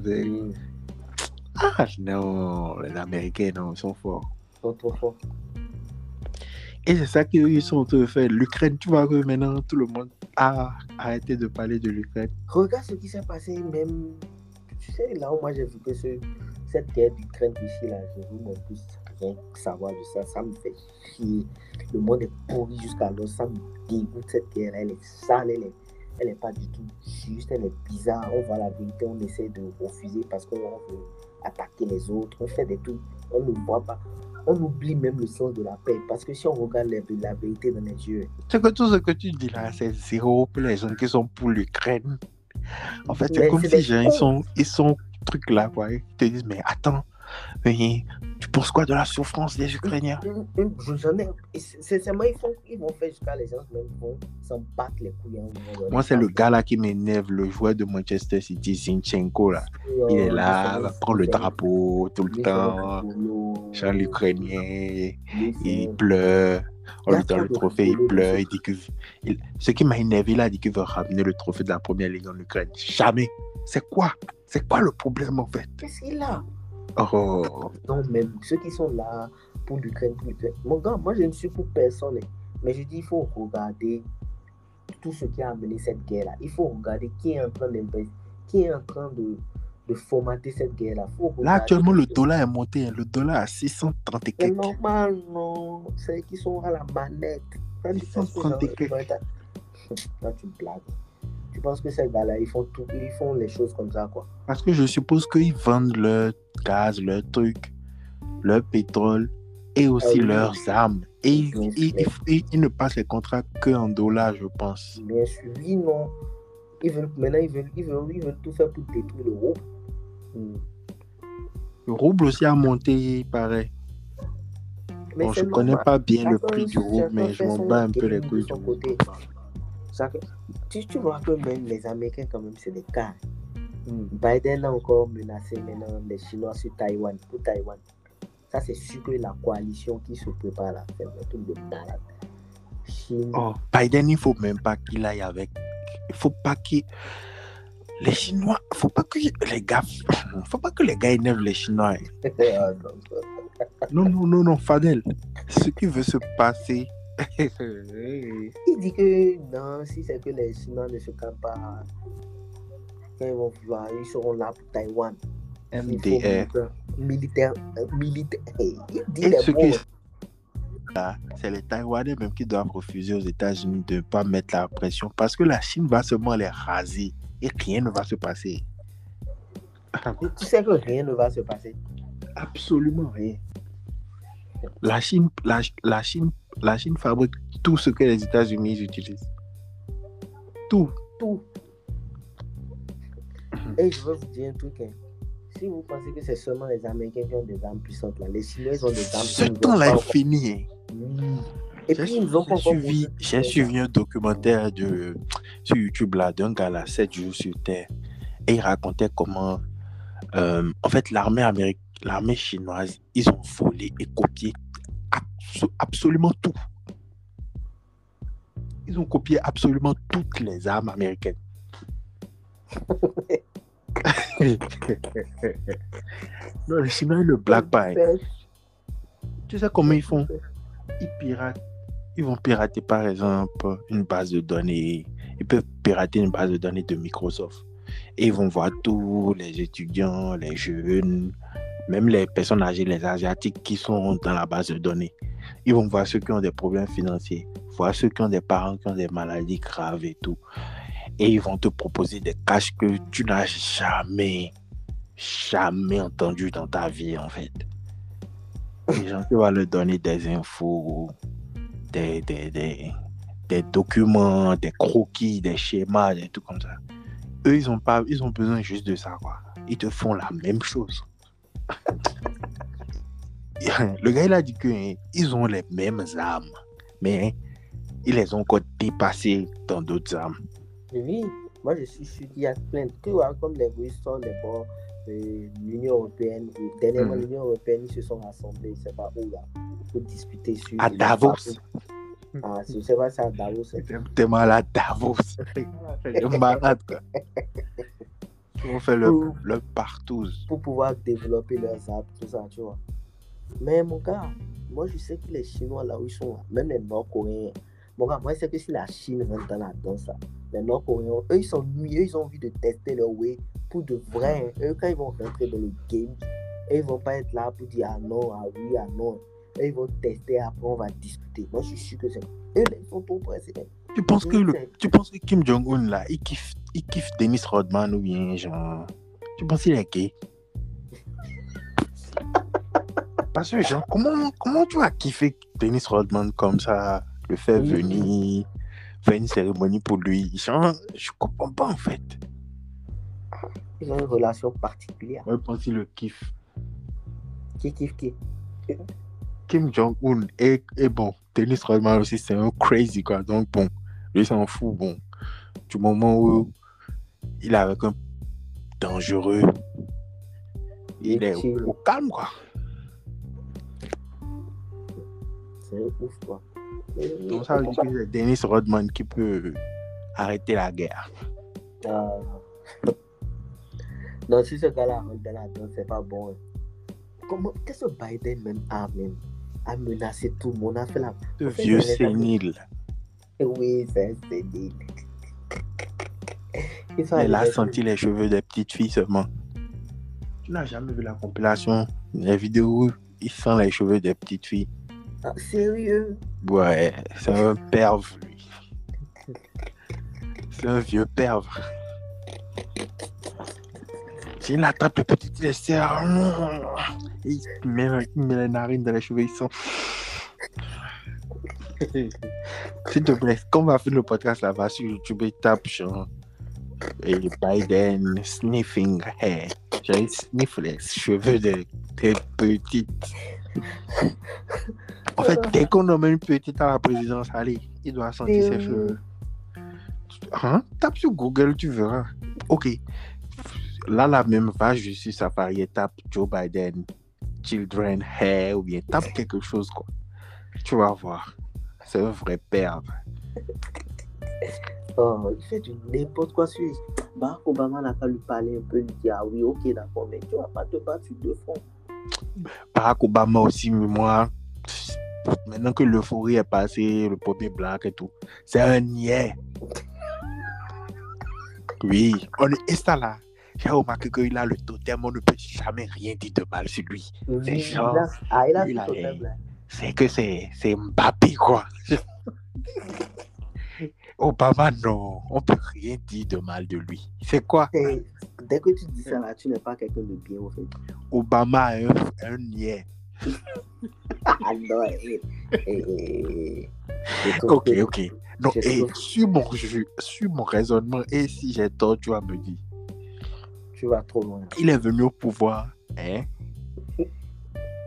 Ah non, les Américains, non, ils sont forts. Ils sont trop forts. Et c'est ça qu'ils sont en train de faire. L'Ukraine, tu vois que maintenant tout le monde a arrêté de parler de l'Ukraine. Regarde ce qui s'est passé même. Tu sais, là où moi j'ai vu que ce, cette guerre d'Ukraine ici, là, je veux mon plus rien savoir de ça. Ça me fait chier. Le monde est pourri jusqu'à l'os. Ça me dégoûte cette guerre. Elle est sale, elle elle est pas du tout juste, elle est bizarre. On voit la vérité, on essaie de refuser parce qu'on veut attaquer les autres. On fait des trucs, on ne voit pas. On oublie même le sens de la paix. Parce que si on regarde la, vérité dans les yeux. C'est que tout ce que tu dis là, c'est zéro pour les gens qui sont pour l'Ukraine. En fait, c'est comme si les gens, ils sont, ils sont truc là, quoi. Ils te disent, mais attends, tu penses quoi de la souffrance des Ukrainiens? Ai. Sincèrement, ils, font, ils vont faire jusqu'à les gens même vont s'en battre les couilles. Hein, Moi, c'est le gars là qui m'énerve, le joueur de Manchester City, Zinchenko, là. Il est là, il prend le drapeau tout le temps, chante l'Ukrainien, il pleure. On lui donne le trophée, il pleure, il dit que. Ce qui m'a énervé là, il dit qu'il veut ramener le trophée de la première ligue en Ukraine. Jamais. C'est quoi? C'est quoi le problème en fait? Qu'est-ce qu'il a? Oh. Non, même ceux qui sont là pour l'Ukraine, pour l'Ukraine. Mon gars, moi je ne suis pour personne. Hein. Mais je dis, il faut regarder tout ce qui a amené cette guerre-là. Il faut regarder qui est en train d'investir, qui est en train de, de formater cette guerre-là. Là, actuellement, le dollar est monté. Hein. Le dollar à 630 et quelques. C'est normal, non? C'est qui sont à la manette. 630 et quelques. Là, tu blagues. Tu penses que ces gars-là, ils font tout, ils font les choses comme ça, quoi Parce que je suppose qu'ils vendent leur gaz, leur truc, leur pétrole et aussi ah leurs armes. Et ils, ne passent les contrats qu'en dollars, je pense. Bien sûr, oui, non. Ils veulent, maintenant, ils veulent, ils veulent, ils veulent tout faire pour détruire le rouble. Hmm. Le rouble aussi a monté, pareil. Bon, je ne connais pas bien le prix du rouble, mais je m'en bats un peu les couilles. Tu, tu, vois que même les Américains, quand même, c'est des cas. Hmm. Biden a encore menacé maintenant les Chinois sur Taïwan, pour Taïwan. Ça, c'est sûr que la coalition qui se prépare à faire un truc de malade. Chine... Oh, Biden, il ne faut même pas qu'il aille avec. Il ne faut pas qu'il. Les Chinois, il ne faut pas que les gars. faut pas que les gars énervent les Chinois. Ah, non, non, non, non, Fadel. Ce qui veut se passer il dit que non, si c'est que les Chinois ne se campent pas, quand ils vont vouloir, ils seront là pour Taïwan. MDR. Militaire, militaire. Il dit c'est les Taïwanais même qui doivent refuser aux États-Unis de ne pas mettre la pression parce que la Chine va seulement les raser et rien ne va se passer. Et tu sais que rien ne va se passer. Absolument rien. La Chine, la, la Chine, la Chine fabrique tout ce que les États-Unis utilisent. Tout. Tout. Et je veux vous dire un truc. hein. Si vous pensez que c'est seulement les Américains qui ont des armes puissantes, là, les Chinois ont des armes Ce temps-là est fini. hein. Et puis, ils ont suivi, j'ai suivi un documentaire de, sur YouTube là, d'un gars là, 7 jours sur Terre. Et il racontait comment, euh, en fait, l'armée américaine, l'armée chinoise, ils ont volé et copié abso- absolument tout. Ils ont copié absolument toutes les armes américaines. non, les Chinois, ne blaguent pas. hein. Tu sais comment ils font? Ils piratent. Ils vont pirater par exemple une base de données. Ils peuvent pirater une base de données de Microsoft. Et ils vont voir tous les étudiants, les jeunes, même les personnes âgées, les asiatiques qui sont dans la base de données. Ils vont voir ceux qui ont des problèmes financiers, voir ceux qui ont des parents qui ont des maladies graves et tout. Et ils vont te proposer des caches que tu n'as jamais, jamais entendu dans ta vie en fait. Les gens qui vont leur donner des infos, des, des, des, documents, des croquis, des schémas, des trucs comme ça. Eux, ils ont, pas, ils ont besoin juste de ça, quoi. Ils te font la même chose. Le gars, il a dit qu'ils ont les mêmes armes, mais hein, ils les ont encore dépassées dans d'autres armes. Oui, moi je suis sûr qu'il y a plein de tu vois, comme les Bristol, les bords de l'Union Européenne. Dernièrement, Mhm. l'Union Européenne, ils se sont rassemblés, je sais pas où là, pour discuter sur. À Davos. Ah, je sais pas, c'est à Davos. hein. T'es malade, Davos. Le malade, quoi. Ils vont faire le, Pour, le partout. pour pouvoir développer leurs arbres, tout ça, tu vois. Mais mon gars, moi je sais que les Chinois là où ils sont, même les Nord-Coréens, mon gars, moi je sais que si la Chine rentre dans la danse, là, les Nord-Coréens, eux ils sont nuits, eux ils ont envie de tester leur way pour de vrai. hein. Eux quand ils vont rentrer dans le game, eux, ils vont pas être là pour dire ah non, ah oui, ah non. Eux, ils vont tester, après on va discuter. Moi je suis sûr que c'est. Eux ils sont trop pressés. Tu penses que, le, tu penses que Kim Jong-un, là, il kiffe, il kiffe Dennis Rodman ou bien, genre... Tu penses qu'il est gay? Parce que, genre, comment, comment tu vas kiffer Dennis Rodman comme ça, le faire Oui. venir, faire une cérémonie pour lui? Genre, je comprends pas, en fait. Ils ont une relation particulière. Je pense qu'il le kiffe. Qui kiffe qui? Kim Jong-un est, est bon. Dennis Rodman aussi, c'est un crazy, quoi. Donc, bon, lui, s'en fout, bon. Du moment où il est avec un dangereux, il est au, au calme, quoi. C'est ouf quoi. Donc, ça veut dire que c'est Dennis Rodman qui peut arrêter la guerre. Ah. Non, si ce gars-là rentre dans la danse, c'est pas bon. hein. Comment, qu'est-ce que Biden même a même a menacé tout le monde, a fait la... Ce vieux sénile. Oui, c'est c'est dit. Ils sont Il a senti les cheveux des petites filles seulement. Tu n'as jamais vu la compilation, les vidéos où il sent les cheveux des petites filles. Ah, sérieux? Ouais, c'est un perve, lui. C'est un vieux perve. S'il attrape le petit, il les serre. Il met, il met les narines dans les cheveux, il sent. S'il te plaît, quand on va faire le podcast là-bas sur YouTube, tape genre. Et Biden sniffing hair. Genre, il sniffe les cheveux des, des petites. En fait, dès qu'on nomme une petite à la présidence, allez, il doit sentir ses Euh. cheveux. Hein? Tape sur Google, tu verras. Ok. Là, la même va juste sur Safari et tape Joe Biden, Children Hair, ou bien tape quelque chose, quoi. Tu vas voir. C'est un vrai perve. Oh, il fait du n'importe quoi sur. Barack Obama n'a pas lui parler un peu, lui dire Ah oui, ok, d'accord, mais tu vas pas te battre sur deux fronts. Barack Obama aussi, mais moi, maintenant que l'euphorie est passée, le premier black et tout, c'est un niais. Oui, on est et ça là. J'ai remarqué qu'il a le totem, on ne peut jamais rien dire de mal sur lui. C'est Oui, genre, il a- Ah, il a totem, là. C'est que c'est c'est Mbappé, quoi. Obama, non, on peut rien dire de mal de lui. C'est quoi? Dès que tu dis ça là, tu n'es pas quelqu'un de bien, en fait. Obama a un, un niais. Ah non, eh, eh, eh, eh. Ok, ok. Non, et sur mon, sur mon raisonnement, et si j'ai tort, tu vas me dire. Tu vas trop loin. Il est venu au pouvoir, hein?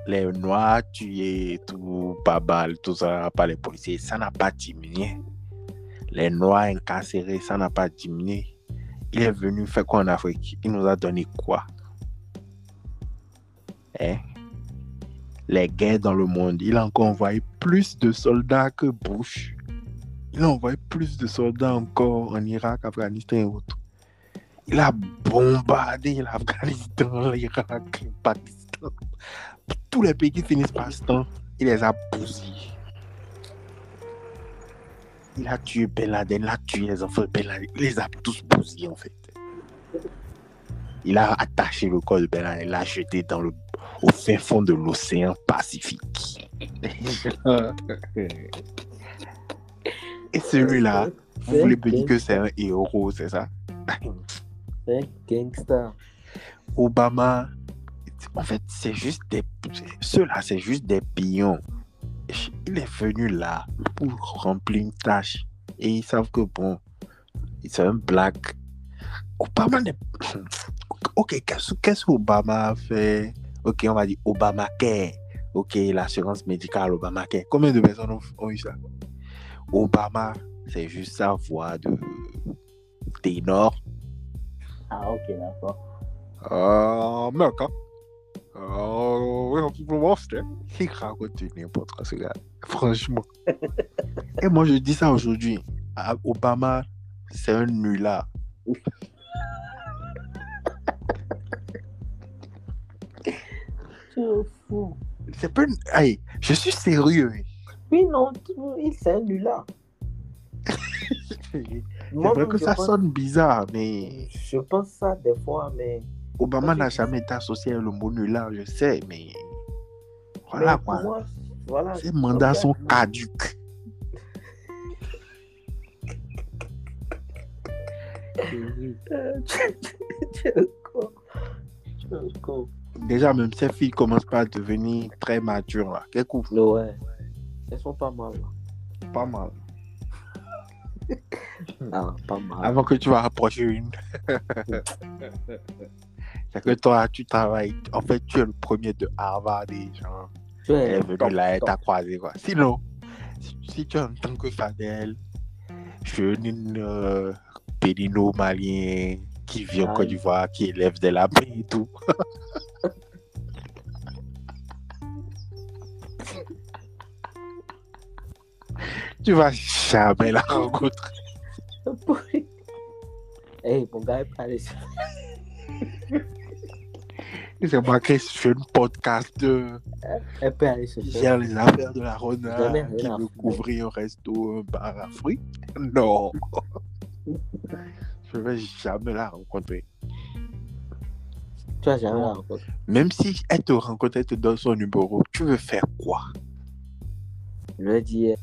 Les Noirs tués, tout, pas balle, tout ça, par les policiers, ça n'a pas diminué. Les Noirs incarcérés, ça n'a pas diminué. Il est venu faire quoi en Afrique? Il nous a donné quoi? Hein? Les guerres dans le monde, il a encore envoyé plus de soldats que Bush. Il a envoyé plus de soldats encore en Irak, Afghanistan et autres. Il a bombardé l'Afghanistan, l'Irak, le Pakistan. Tous les pays qui finissent par ce temps, il les a bousillés. Il a tué Ben Laden, il a tué les enfants de Ben Laden, il les a tous bousillés en fait. Il a attaché le corps de Ben Laden, il l'a jeté dans le, au fin fond de l'océan Pacifique. Et celui-là, vous voulez me dire que c'est un héros, c'est ça? C'est un gangster. Obama, en fait, c'est juste des. Ceux-là, c'est juste des pions. Il est venu là pour remplir une tâche. Et ils savent que, bon, c'est un black. Obama n'est. Ok, qu'est-ce qu'est-ce qu'Obama a fait? Ok, on va dire Obamacare. Ok, l'assurance médicale Obamacare. Combien de personnes ont, ont eu ça? Obama, c'est juste sa voix de ténor Ah, ok, d'accord. Euh, America. Euh, oui, on peut ça. Il raconte n'importe quoi, ce gars. Franchement. Et moi, je dis ça aujourd'hui. Obama, c'est un nulard. C'est pas une... Aïe, je suis sérieux. Oui, non, il c'est un nulard. C'est vrai que ça pense- sonne bizarre, mais Je pense ça des fois, mais. Obama n'a jamais été associé à le je sais, mais voilà mais quoi. moi, voilà. Ses mandats sont caduques. Déjà, même ses filles commencent pas à devenir très matures. Là. Quel coup ouais. Elles sont pas mal. là. Pas mal. Ah, pas mal. Avant que tu vas approcher une. C'est que toi, tu travailles. En fait, tu es le premier de Harvard et genre, tu elle es est venue top, là, elle t'a croisé quoi. Sinon, si, si tu es en tant que Fadel, jeune euh, pédino malien qui vit en Aïe. Côte d'Ivoire, qui élève des lapins et tout. tu vas jamais la rencontrer. Hey, mon gars est pas. C'est marqué sur un podcast de. Elle peut aller qui gère les affaires de la rien qui veut couvrir un resto, un bar à fruits. Non. Je vais jamais la rencontrer. Tu vas jamais la rencontrer. Même si elle te rencontre, elle te donne son numéro, tu veux faire quoi? Je ai dit,